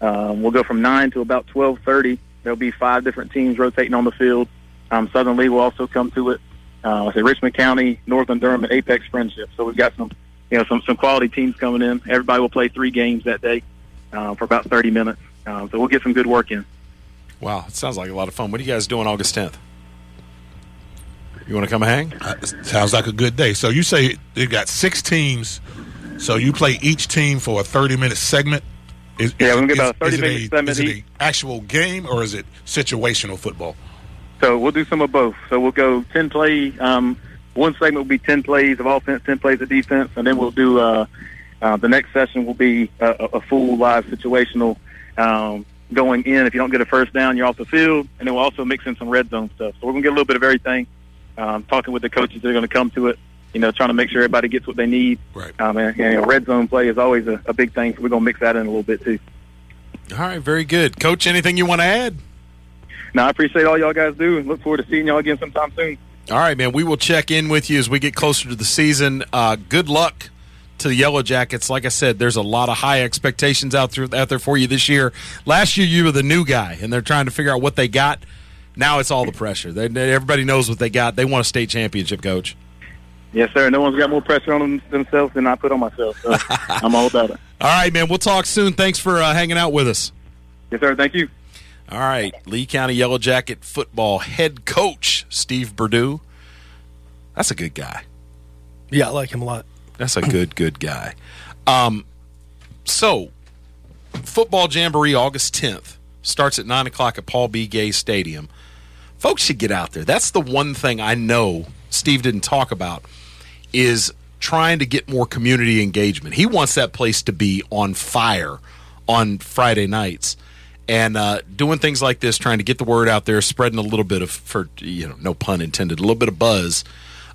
Um, we'll go from 9 to about 12.30. There'll be five different teams rotating on the field. Um, Southern Lee will also come to it. Uh, I say Richmond County, Northern Durham, and Apex Friendship. So we've got some, you know, some, some quality teams coming in. Everybody will play three games that day uh, for about 30 minutes. Um, so we'll get some good work in. Wow, it sounds like a lot of fun. What are you guys doing August 10th? You want to come hang? Uh, sounds like a good day. So you say you got six teams. So you play each team for a thirty-minute segment. Is, Yeah, we're gonna get about a 30 is it minute segment Is it each. a actual game or is it situational football? So we'll do some of both. So we'll go ten play. Um, one segment will be ten plays of offense, ten plays of defense, and then we'll do uh, uh, the next session will be a, a a full live situational um, going in. If you don't get a first down, you're off the field, and then we'll also mix in some red zone stuff. So we're gonna get a little bit of everything. Um, talking with the coaches that are going to come to it, you know, trying to make sure everybody gets what they need. Right. Um, and, and you know, red zone play is always a, a big thing. So we're gonna mix that in a little bit too. All right, very good. Coach, anything you want to add? No, I appreciate all y'all guys do, and look forward to seeing y'all again sometime soon. All right, man. We will check in with you as we get closer to the season. Uh, good luck to the Yellow Jackets. Like I said, there's a lot of high expectations out there out there for you this year. Last year, you were the new guy, and they're trying to figure out what they got. Now it's all the pressure. They, they- everybody knows what they got. They want a state championship, coach. Yes, sir. No one's got more pressure on them, themselves than I put on myself. So I'm all about it. All right, man. We'll talk soon. Thanks for uh, hanging out with us. Yes, sir. Thank you. All right, Lee County Yellow Jacket football head coach Steve Pardue. That's a good guy. Yeah, I like him a lot. That's a good, good guy. Um, so, football jamboree August 10th starts at 9 o'clock at Paul B. Gay Stadium. Folks should get out there. That's the one thing I know Steve didn't talk about is trying to get more community engagement. He wants that place to be on fire on Friday nights. And uh, doing things like this, trying to get the word out there, spreading a little bit of, for you know, no pun intended, a little bit of buzz,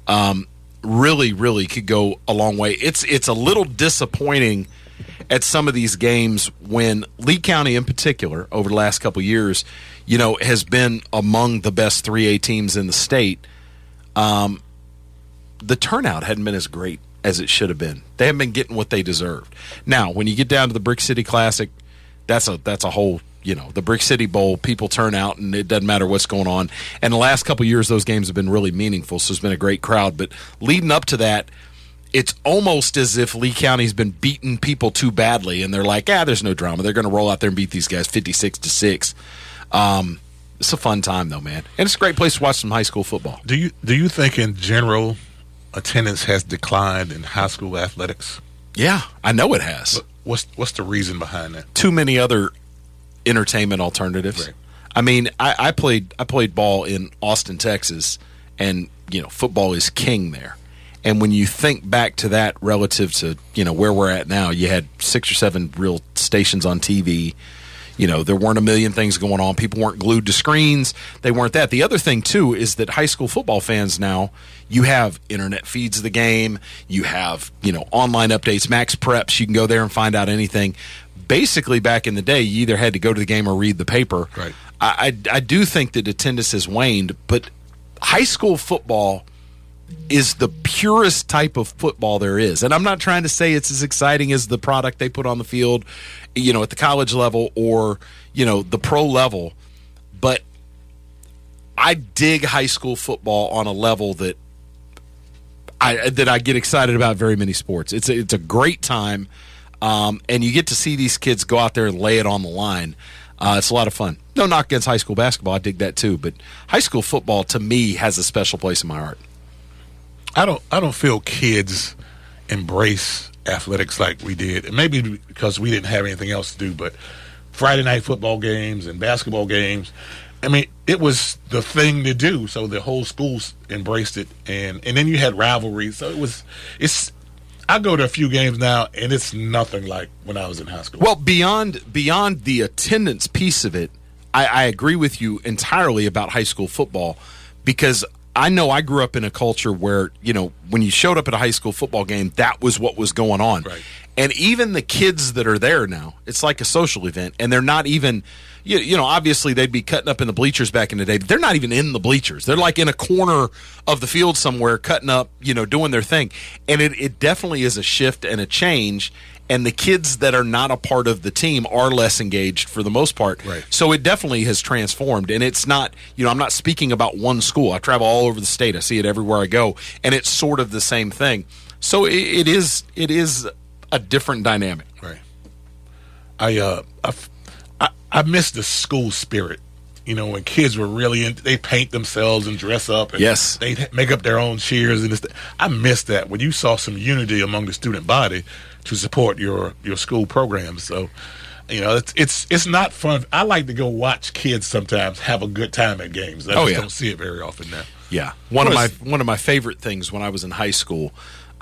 um, really, really could go a long way. It's it's a little disappointing at some of these games when Lee County, in particular, over the last couple years, you know, has been among the best 3A teams in the state. Um, the turnout hadn't been as great as it should have been. They haven't been getting what they deserved. Now, when you get down to the Brick City Classic, that's a that's a whole you know the Brick City Bowl. People turn out, and it doesn't matter what's going on. And the last couple of years, those games have been really meaningful. So it's been a great crowd. But leading up to that, it's almost as if Lee County's been beating people too badly, and they're like, ah, there's no drama. They're going to roll out there and beat these guys fifty six to six. Um, it's a fun time though, man, and it's a great place to watch some high school football. Do you do you think in general attendance has declined in high school athletics? Yeah, I know it has. What's what's the reason behind that? too many other entertainment alternatives. Right. I mean, I, I played I played ball in Austin, Texas, and you know football is king there. And when you think back to that relative to you know where we're at now, you had six or seven real stations on TV. You know, there weren't a million things going on. People weren't glued to screens. They weren't that. The other thing too is that high school football fans now you have internet feeds of the game. You have you know online updates, MaxPreps. You can go there and find out anything. Basically, back in the day, you either had to go to the game or read the paper. Right. I, I, I do think that attendance has waned, but high school football is the purest type of football there is. And I'm not trying to say it's as exciting as the product they put on the field, you know, at the college level or, you know, the pro level, but I dig high school football on a level that I that I get excited about very many sports. It's a, it's a great time. Um, and you get to see these kids go out there and lay it on the line. Uh, it's a lot of fun. No knock against high school basketball. I dig that too. But high school football to me has a special place in my heart. I don't I don't feel kids embrace athletics like we did. And maybe because we didn't have anything else to do, but Friday night football games and basketball games. I mean, it was the thing to do. So the whole school embraced it, and and then you had rivalries. So it was it's. I go to a few games now, and it's nothing like when I was in high school. Well, beyond beyond the attendance piece of it, I, I agree with you entirely about high school football because I know I grew up in a culture where, you know, when you showed up at a high school football game, that was what was going on. Right. And even the kids that are there now, it's like a social event, and they're not even, you, you know, obviously they'd be cutting up in the bleachers back in the day, but they're not even in the bleachers. They're like in a corner of the field somewhere, cutting up, you know, doing their thing. And it, it definitely is a shift and a change. And the kids that are not a part of the team are less engaged for the most part. Right. So it definitely has transformed. And it's not, you know, I'm not speaking about one school. I travel all over the state. I see it everywhere I go. And it's sort of the same thing. So it, it is, it is a different dynamic. Right. I uh I, I, I miss the school spirit. You know, when kids were really in, they paint themselves and dress up. And Yes. they make up their own cheers and this. I miss that when you saw some unity among the student body to support your your school programs. So, you know, it's it's it's not fun. I like to go watch kids sometimes have a good time at games. I Oh, just yeah. don't see it very often now. Yeah, one of my one of my favorite things when I was in high school,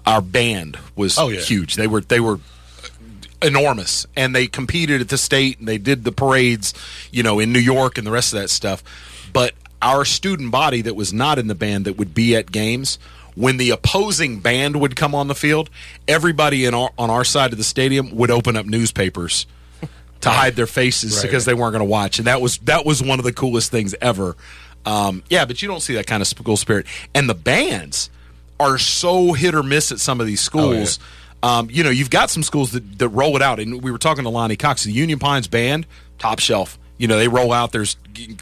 our band was Oh, yeah. huge. They were they were enormous, and they competed at the state, and they did the parades, you know, in New York and the rest of that stuff. But our student body that was not in the band that would be at games. When the opposing band would come on the field, everybody in our, on our side of the stadium would open up newspapers to hide their faces Right, because right. they weren't going to watch, and that was that was one of the coolest things ever. Um, yeah, but you don't see that kind of school spirit, and the bands are so hit or miss at some of these schools. um, you know, you've got some schools that, that roll it out, and we were talking to Lonnie Cox, the Union Pines band, top shelf. You know, they roll out. There's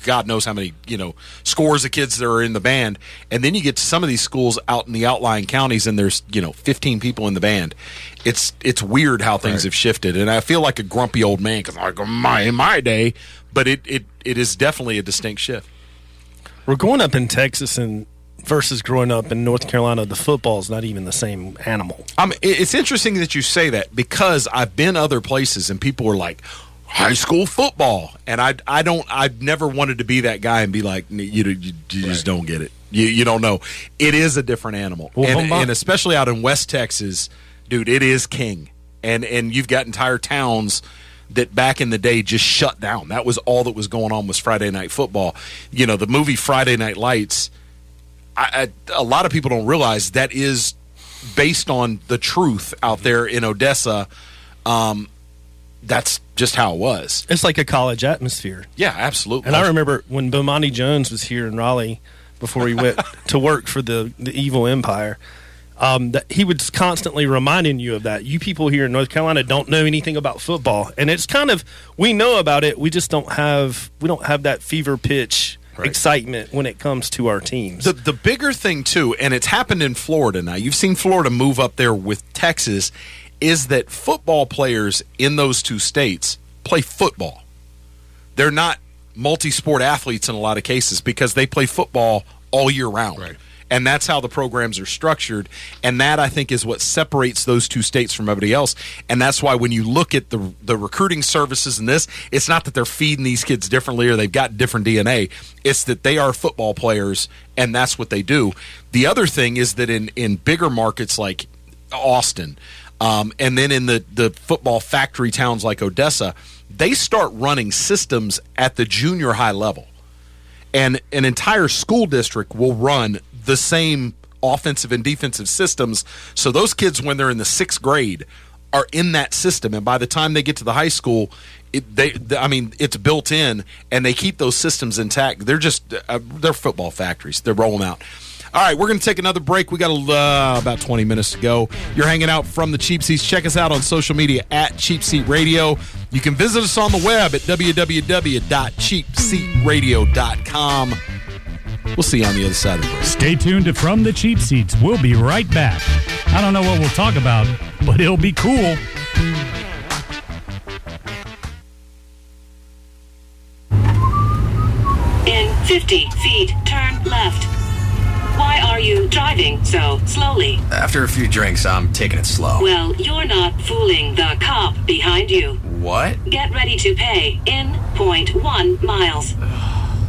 God knows how many you know scores of kids that are in the band, and then you get to some of these schools out in the outlying counties, and there's you know 15 people in the band. It's it's weird how things have shifted, and I feel like a grumpy old man because like my in my day, but it it it is definitely a distinct shift. We're growing up in Texas and versus growing up in North Carolina. The football is not even the same animal. It- it's interesting that you say that because I've been other places and people are like high school football, and I I don't I've never wanted to be that guy and be like you you, you just don't get it. You you don't know. It is a different animal, Well, and, and especially out in West Texas, dude, it is king. And and you've got entire towns that back in the day just shut down. That was all that was going on was Friday night football. You know, the movie Friday Night Lights. I, I, a lot of people don't realize that is based on the truth out there in Odessa. Um, that's just how it was. It's like a college atmosphere. Yeah, absolutely. And I remember when Bomani Jones was here in Raleigh before he went to work for the, the evil empire. Um, that he was constantly reminding you of that. You people here in North Carolina don't know anything about football, and it's kind of we know about it. We just don't have we don't have that fever pitch excitement when it comes to our teams. The the bigger thing too, and it's happened in Florida now. You've seen Florida move up there with Texas, is that football players in those two states play football. They're not multi-sport athletes in a lot of cases because they play football all year round. Right. And that's how the programs are structured. And that I think is what separates those two states from everybody else. And that's why when you look at the the recruiting services and this, it's not that they're feeding these kids differently or they've got different DNA. It's that they are football players and that's what they do. The other thing is that in, in bigger markets like Austin, um, and then in the, the football factory towns like Odessa, they start running systems at the junior high level and an entire school district will run the same offensive and defensive systems. So those kids, when they're in the sixth grade, are in that system, and by the time they get to the high school, it, they, th- I mean, it's built in, and they keep those systems intact. They're just uh, they're football factories. They're rolling out. All right, we're going to take another break. We got uh, about 20 minutes to go. You're hanging out from the Cheap Seats. Check us out on social media at Cheap Seat Radio. You can visit us on the web at www.cheapseatradio.com. We'll see you on the other side of the break. Stay tuned to From the Cheap Seats. We'll be right back. I don't know what we'll talk about, but it'll be cool. In 50 feet, turn left. Why are you driving so slowly? After a few drinks, I'm taking it slow. Well, you're not fooling the cop behind you. What? Get ready to pay in point one miles.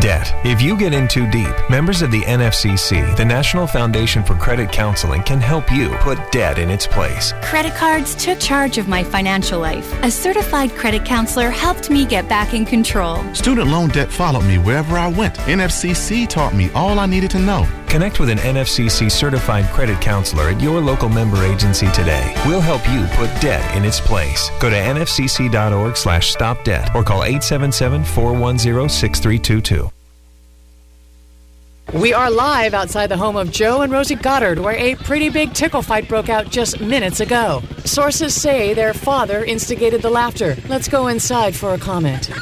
Debt. If you get in too deep, members of the NFCC, the National Foundation for Credit Counseling, can help you put debt in its place. Credit cards took charge of my financial life. A certified credit counselor helped me get back in control. Student loan debt followed me wherever I went. NFCC taught me all I needed to know. Connect with an NFCC certified credit counselor at your local member agency today. We'll help you put debt in its place. Go to nfcc.org slash stop debt or call 877-410-6322. We are live outside the home of Joe and Rosie Goddard, where a pretty big tickle fight broke out just minutes ago. Sources say their father instigated the laughter. Let's go inside for a comment.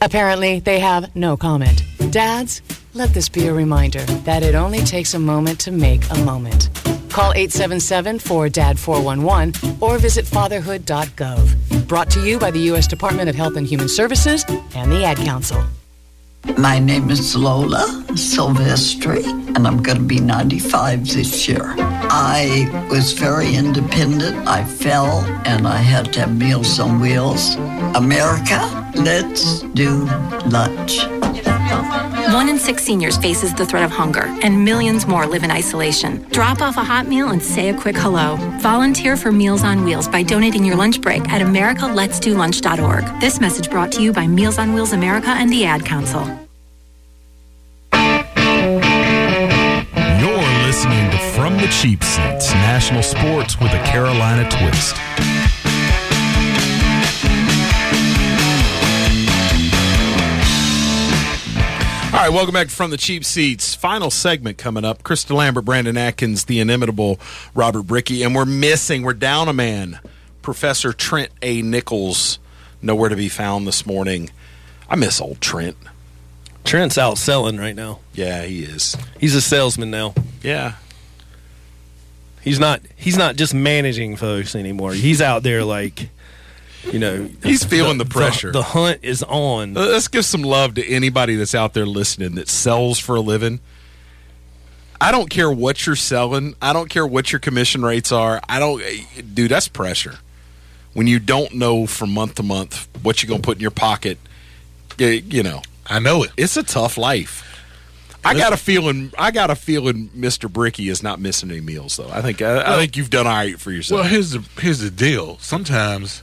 Apparently, they have no comment. Dads, let this be a reminder that it only takes a moment to make a moment. Call 877 4DAD 411 or visit fatherhood.gov. Brought to you by the U.S. Department of Health and Human Services and the Ad Council. My name is Lola Silvestri, and I'm going to be 95 this year. I was very independent. I fell, and I had to have Meals on Wheels. America, let's do lunch. One in six seniors faces the threat of hunger, and millions more live in isolation. Drop off a hot meal and say a quick hello. Volunteer for Meals on Wheels by donating your lunch break at americaletsdolunch.org. This message brought to you by Meals on Wheels America and the Ad Council. From the Cheap Seats, national sports with a Carolina twist. All right, welcome back from the cheap seats. Final segment coming up. Krista Lambert, Brandon Atkins, the inimitable Robert Bricky, and we're missing, we're down a man. Professor Trent A. Nichols, nowhere to be found this morning. I miss old Trent. Trent's out selling right now. Yeah, he is. He's a salesman now. Yeah. He's not he's not just managing folks anymore. He's out there like you know He's feeling the pressure. The, hunt is on. Uh, Let's give some love to anybody that's out there listening that sells for a living. I don't care what you're selling. I don't care what your commission rates are. I don't, dude. That's pressure. When you don't know from month to month what you're gonna put in your pocket, y- you know. I know it. It's a tough life. I got a feeling. I got a feeling. Mr. Bricky is not missing any meals, though. I think. I, I think you've done all right for yourself. Well, here's the here's the deal. Sometimes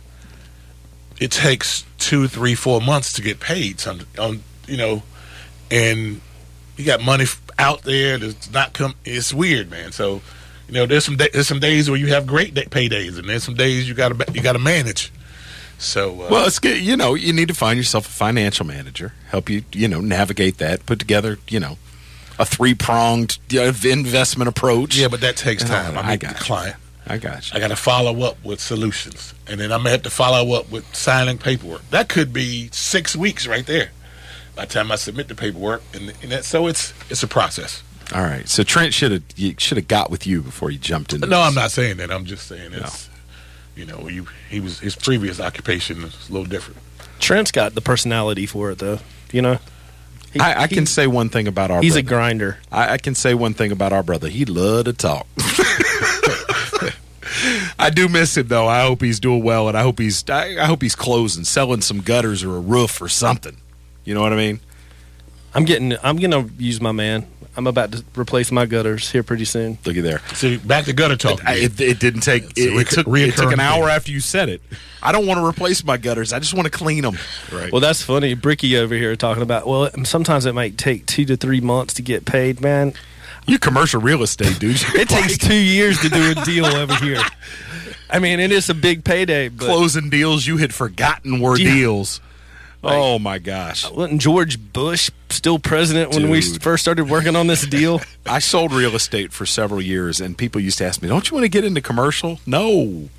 it takes two, three, four months to get paid. Some on you know, and you got money out there that's not come. It's weird, man. So you know, there's some da- there's some days where you have great day- paydays, and there's some days you got to you got to manage. So uh, Well, it's good. You know, you need to find yourself a financial manager, help you, you know, navigate that, put together, you know, a three pronged investment approach. yeah, but that takes time. all. I I meet the got you. client. I got you. I got to follow up with solutions, and then I'm gonna have to follow up with signing paperwork. That could be six weeks right there. By the time I submit the paperwork, and, and that, so it's it's a process. All right. So Trent should have should have got with you before you jumped in. No, I'm not saying that. I'm just saying it's you know you he was his previous occupation was a little different. Trent's got the personality for it though. You know. He- I, I he- can say one thing about our. Brother. He's a grinder. I, I can say one thing about our brother. He loved to talk. I do miss him though. I hope he's doing well, and I hope he's I, I hope he's closing, selling some gutters or a roof or something. You know what I mean? I'm getting. I'm gonna use my man. I'm about to replace my gutters here pretty soon. Looky there. See, back to gutter talk. It, it, it didn't take. It, it took. It took an hour after you said it. I don't want to replace my gutters. I just want to clean them. Right. Well, that's funny. Bricky over here talking about. Well, sometimes it might take two to three months to get paid, man. You commercial real estate, dude. It takes two years to do a deal over here. I mean, it is a big payday. But closing deals you had forgotten were Yeah. deals. Oh my gosh! Wasn't George Bush still president when we first started working on this deal? I sold real estate for several years, and people used to ask me, "Don't you want to get into commercial?" No,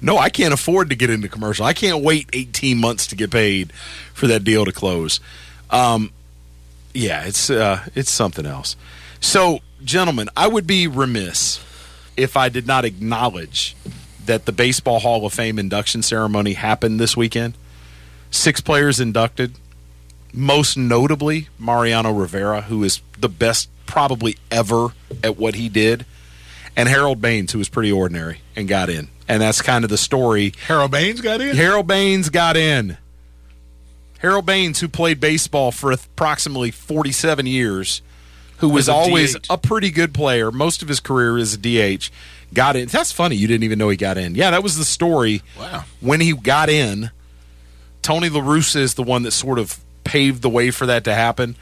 No, I can't afford to get into commercial. I can't wait 18 months to get paid for that deal to close. Um, yeah, it's uh, it's something else. So, gentlemen, I would be remiss if I did not acknowledge that the Baseball Hall of Fame induction ceremony happened this weekend. Six players inducted, most notably Mariano Rivera, who is the best probably ever at what he did, and Harold Baines, who was pretty ordinary and got in. And that's kind of the story. Harold Baines got in? Harold Baines got in. Harold Baines, who played baseball for approximately 47 years, who was a always DH. a pretty good player, most of his career is a DH, got in. That's funny. You didn't even know he got in. Yeah, that was the story. Wow. When he got in, Tony La Russa is the one that sort of paved the way for that to happen.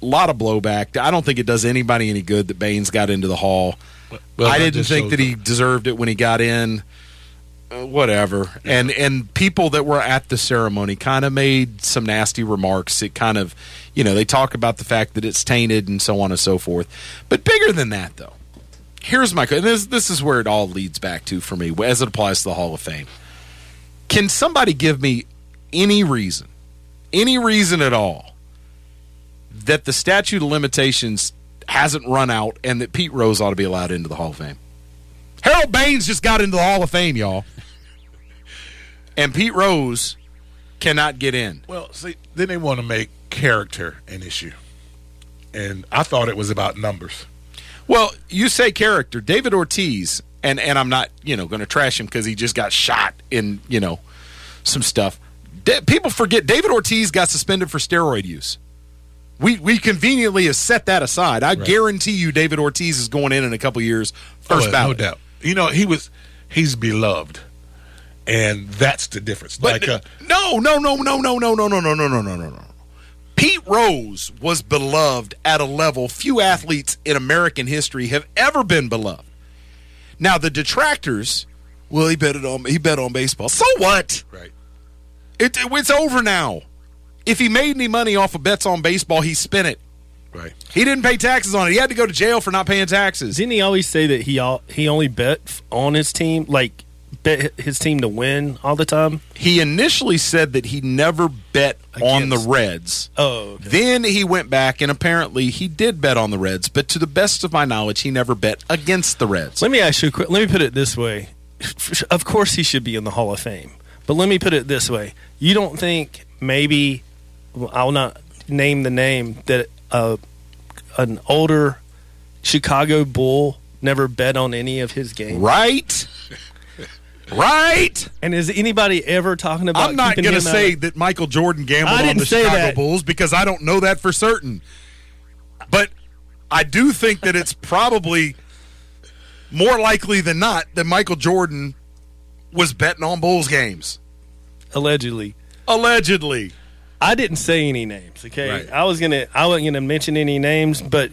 A lot of blowback. I don't think it does anybody any good that Baines got into the hall. Well, I didn't think that he deserved it when he got in. Uh, whatever. And and people that were at the ceremony kind of made some nasty remarks. It kind of, you know, they talk about the fact that it's tainted and so on and so forth. But bigger than that, though, here's my and this this is where it all leads back to for me as it applies to the Hall of Fame. Can somebody give me any reason, any reason at all, that the statute of limitations hasn't run out and that Pete Rose ought to be allowed into the Hall of Fame? Harold Baines just got into the Hall of Fame, y'all. And Pete Rose cannot get in. Well, see, then they want to make character an issue. And I thought it was about numbers. Well, you say character. David Ortiz, and, and I'm not, you know, going to trash him because he just got shot in, you know, some stuff. Da- people forget David Ortiz got suspended for steroid use. We we conveniently have set that aside. I guarantee you, David Ortiz is going in in a couple years. First Oh, ballot. No doubt. You know, he was, he's beloved. And that's the difference. But like, uh, no, no, no, no, no, no, no, no, no, no, no, no, no, no. Pete Rose was beloved at a level few athletes in American history have ever been beloved. Now the detractors, well, he bet it on he bet on baseball. So what? Right. It, it- it's over now. If he made any money off of bets on baseball, he spent it. Right. He didn't pay taxes on it. He had to go to jail for not paying taxes. Didn't he always say that he all, he only bet on his team, like bet his team to win all the time? He initially said that he never bet on the Reds. Oh, Then he went back and apparently he did bet on the Reds, but to the best of my knowledge, he never bet against the Reds. Let me ask you a quick. Let me put it this way. Of course, he should be in the Hall of Fame. But let me put it this way: You don't think maybe I'll not name the name that uh, an older Chicago Bull never bet on any of his games, right? Right. And is anybody ever talking about? I'm not going to say that Michael Jordan gambled on the Chicago that. Bulls because I don't know that for certain. But I do think that it's probably more likely than not that Michael Jordan was betting on Bulls games. allegedly. Allegedly. I didn't say any names. Okay, Right. I was gonna. I wasn't gonna mention any names, but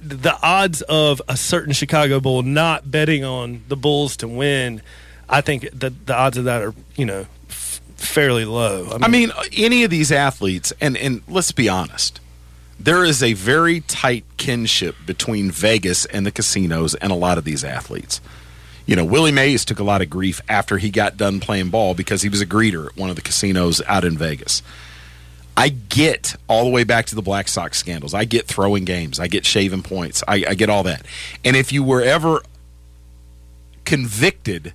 the odds of a certain Chicago Bull not betting on the Bulls to win, I think the the odds of that are you know f- fairly low. I mean, uh, any of these athletes, and, and let's be honest, there is a very tight kinship between Vegas and the casinos and a lot of these athletes. You know, Willie Mays took a lot of grief after he got done playing ball because he was a greeter at one of the casinos out in Vegas. I get all the way back to the Black Sox scandals. I get throwing games. I get shaving points. I, I get all that. And if you were ever convicted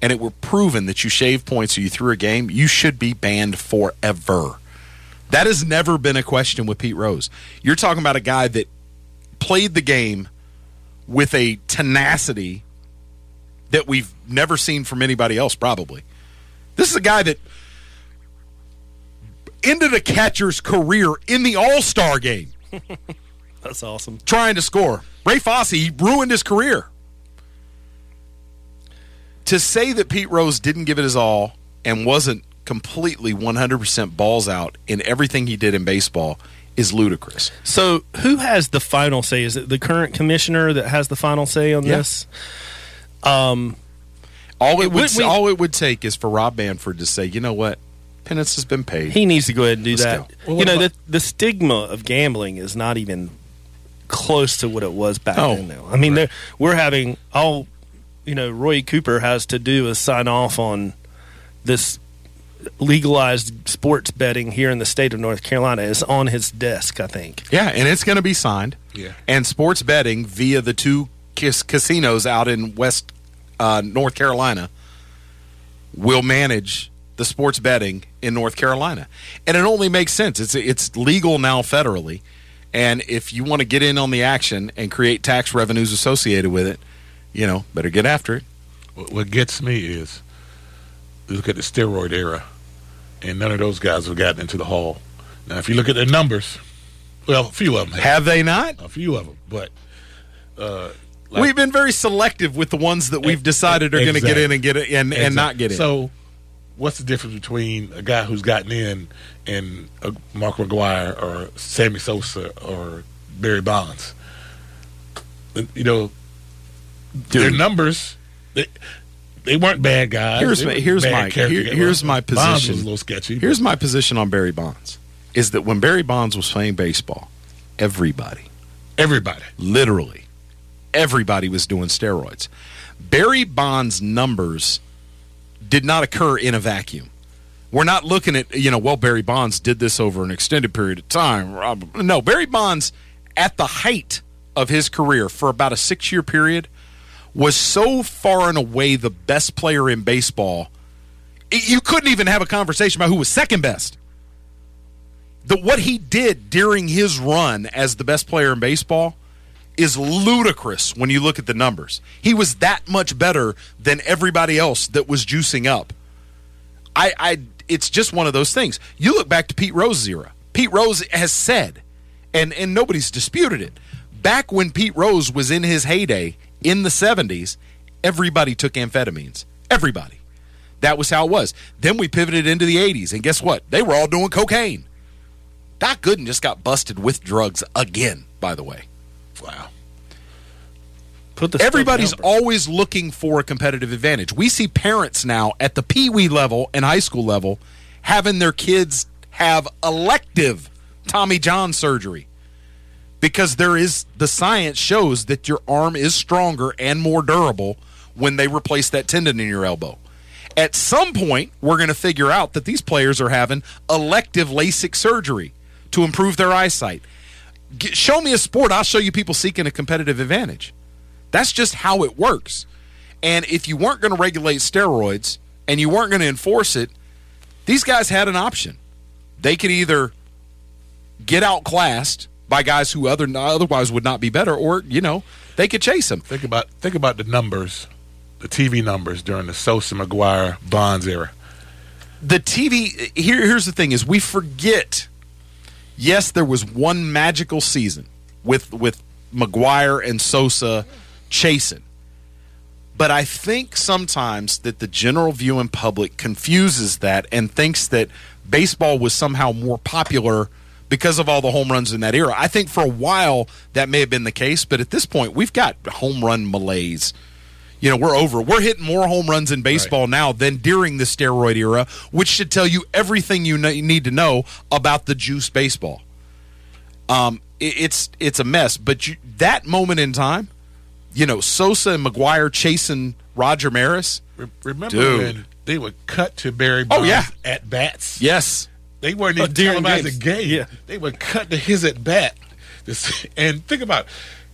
and it were proven that you shaved points or you threw a game, you should be banned forever. That has never been a question with Pete Rose. You're talking about a guy that played the game with a tenacity that we've never seen from anybody else, probably. This is a guy that ended a catcher's career in the All Star game That's awesome. trying to score. Ray Fosse he ruined his career. To say that Pete Rose didn't give it his all and wasn't completely 100% balls out in everything he did in baseball is ludicrous. So, who has the final say? Is it the current commissioner that has the final say on Yeah. this? Um, All it would Would we- all it would take is for Rob Manfred to say, "You know what? Penance has been paid." he needs to go ahead and do Let's that. Well, you know, what the, the stigma of gambling is not even close to what it was back Oh, then. Now, I mean, there we're having all you know Roy Cooper has to do is sign off on this legalized sports betting here in the state of North Carolina is on his desk. I think. Yeah, and it's going to be signed. Yeah. And sports betting via the two cas- casinos out in West uh, North Carolina will manage the sports betting in North Carolina, and it only makes sense. It's it's legal now federally, and if you want to get in on the action and create tax revenues associated with it, you know, better get after it. What, what gets me is look at the steroid era, and none of those guys have gotten into the hall. Now, if you look at their numbers, well, a few of them Have they not? A few of them, but uh, like- we've been very selective with the ones that we've decided are going to get in and get it and, and not get in. So, what's the difference between a guy who's gotten in and a Mark McGwire or Sammy Sosa or Barry Bonds? You know, their numbers. They, they weren't bad guys. here's my, here's my character here- here's my Bonds position. was a little sketchy. Here's my position on Barry Bonds: is that when Barry Bonds was playing baseball, everybody, everybody, literally, everybody was doing steroids. Barry Bonds' numbers did not occur in a vacuum. We're not looking at you know, well, Barry Bonds did this over an extended period of time. No, Barry Bonds, at the height of his career for about a six-year period, was so far and away the best player in baseball. You couldn't even have a conversation about who was second best. The what he did during his run as the best player in baseball is ludicrous when you look at the numbers. He was that much better than everybody else that was juicing up. I, I it's just one of those things. You look back to Pete Rose's era. Pete Rose has said, and and nobody's disputed it. Back when Pete Rose was in his heyday in the '70s, everybody took amphetamines. Everybody. That was how it was. Then we pivoted into the '80s, and guess what? They were all doing cocaine. Doc Gooden just got busted with drugs again. By the way. Wow. Put the Everybody's always looking for a competitive advantage. We see parents now at the pee wee level and high school level having their kids have elective Tommy John surgery because there is the science shows that your arm is stronger and more durable when they replace that tendon in your elbow. At some point, we're going to figure out that these players are having elective LASIK surgery to improve their eyesight. G- show me a sport, I'll show you people seeking a competitive advantage. That's just how it works. And if you weren't going to regulate steroids and you weren't going to enforce it, these guys had an option. They could either get outclassed by guys who other otherwise would not be better, or you know they could chase them. Think about think about the numbers, the TV numbers during the Sosa McGwire Bonds era. The TV here here's the thing is we forget. Yes, there was one magical season with with McGwire and Sosa chasing. But I think sometimes that the general viewing public confuses that and thinks that baseball was somehow more popular because of all the home runs in that era. I think for a while that may have been the case, but at this point we've got home run malaise. You know, we're over. We're hitting more home runs in baseball now than during the steroid era, which should tell you everything you need to know about the juice baseball. Um, it's it's a mess, but you, that moment in time, you know, Sosa and McGwire chasing Roger Maris. Remember Dude. when they would cut to Barry Oh, Bonds yeah. at bats? Yes. They weren't Oh, even during televising games. game. They would cut to his at bat. And think about it,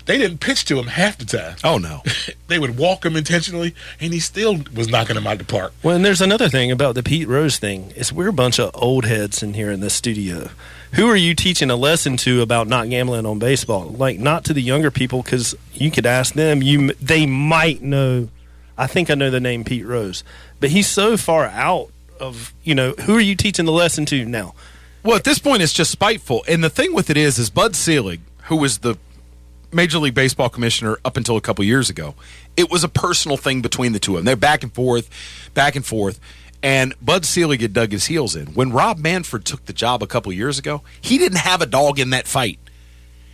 they didn't pitch to him half the time. Oh no. they would walk him intentionally, and he still was knocking him out the park. Well, and there's another thing about the Pete Rose thing is we're a bunch of old heads in here in this studio. Who are you teaching a lesson to about not gambling on baseball? Like not to the younger people because you could ask them. You they might know. I think I know the name Pete Rose, but he's so far out of you know. Who are you teaching the lesson to now? Well, at this point, it's just spiteful. And the thing with it is, is Bud Selig, who was the Major League Baseball commissioner up until a couple years ago, it was a personal thing between the two of them. They're back and forth, back and forth. And Bud Selig had dug his heels in. When Rob Manfred took the job a couple years ago, he didn't have a dog in that fight.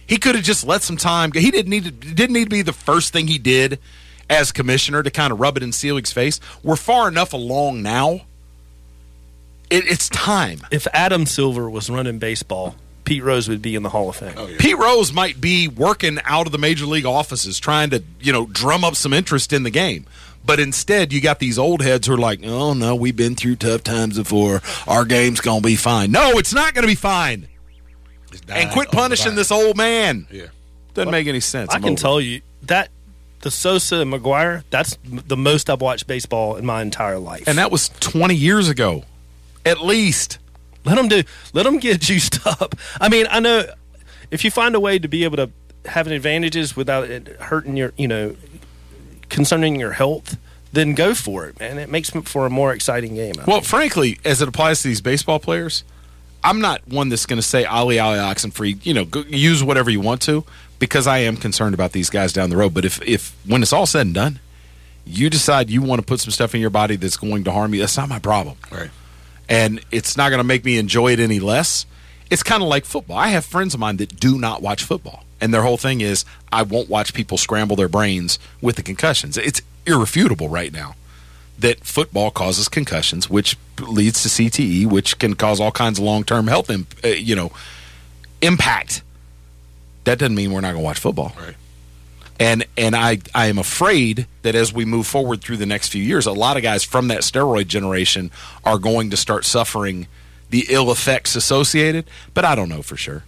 He could have just let some time. Go. He didn't need to, didn't need to be the first thing he did as commissioner to kind of rub it in Selig's face. We're far enough along now. It, it's time. If Adam Silver was running baseball, Pete Rose would be in the Hall of Fame. Oh, Pete Rose might be working out of the major league offices trying to, you know, drum up some interest in the game. But instead, you got these old heads who are like, "Oh no, we've been through tough times before. Our game's gonna be fine." No, it's not gonna be fine. And quit punishing this old man. Yeah, doesn't make any sense. I I'm can over tell you that the Sosa and McGwire, that's the most I've watched baseball in my entire life. And that was 20 years ago, at least. Let them do. Let them get juiced up. I mean, I know if you find a way to be able to have an advantages without it hurting your, you know, concerning your health, then go for it, man. It makes for a more exciting game. I Well, frankly, as it applies to these baseball players, I'm not one that's going to say Ali Ali Oxenfree. You know, go, use whatever you want to, because I am concerned about these guys down the road. But if if when it's all said and done, you decide you want to put some stuff in your body that's going to harm you, that's not my problem. Right. And it's not going to make me enjoy it any less. It's kind of like football. I have friends of mine that do not watch football, and their whole thing is I won't watch people scramble their brains with the concussions. It's irrefutable right now that football causes concussions, which leads to CTE, which can cause all kinds of long term health, imp- uh, you know, impact. That doesn't mean we're not going to watch football. Right. And and I I am afraid that as we move forward through the next few years, a lot of guys from that steroid generation are going to start suffering the ill effects associated. But I don't know for sure.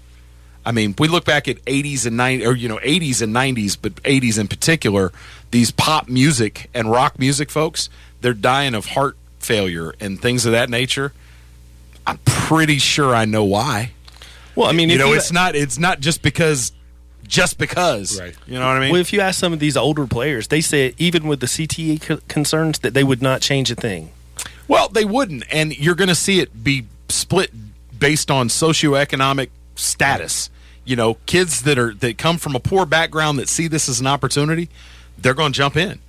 I mean, we look back at 80s and 90s, or you know, 80s and 90s, but 80s in particular. These pop music and rock music folks, they're dying of heart failure and things of that nature. I'm pretty sure I know why. Well, I mean, you know, you- it's not it's not just because just because. Right. You know what I mean? Well, if you ask some of these older players, they say even with the CTE co- concerns that they would not change a thing. Well, they wouldn't, and you're going to see it be split based on socioeconomic status. You know, kids that are that come from a poor background that see this as an opportunity, they're going to jump in.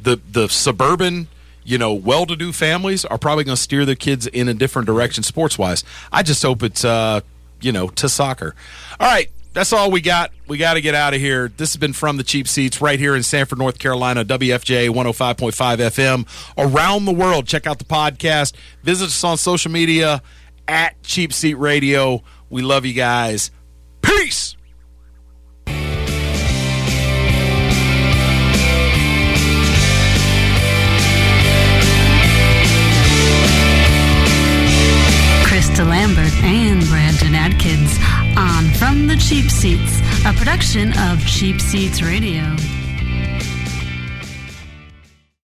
The the suburban, you know, well-to-do families are probably going to steer their kids in a different direction sports-wise. I just hope it's uh, you know, to soccer. All right, that's all we got. We got to get out of here. This has been from the cheap seats right here in Sanford, North Carolina, WFJ 105.5 FM. Around the world, check out the podcast. Visit us on social media at Cheap Seat Radio. We love you guys. Peace. From the Cheap Seats, a production of Cheap Seats Radio.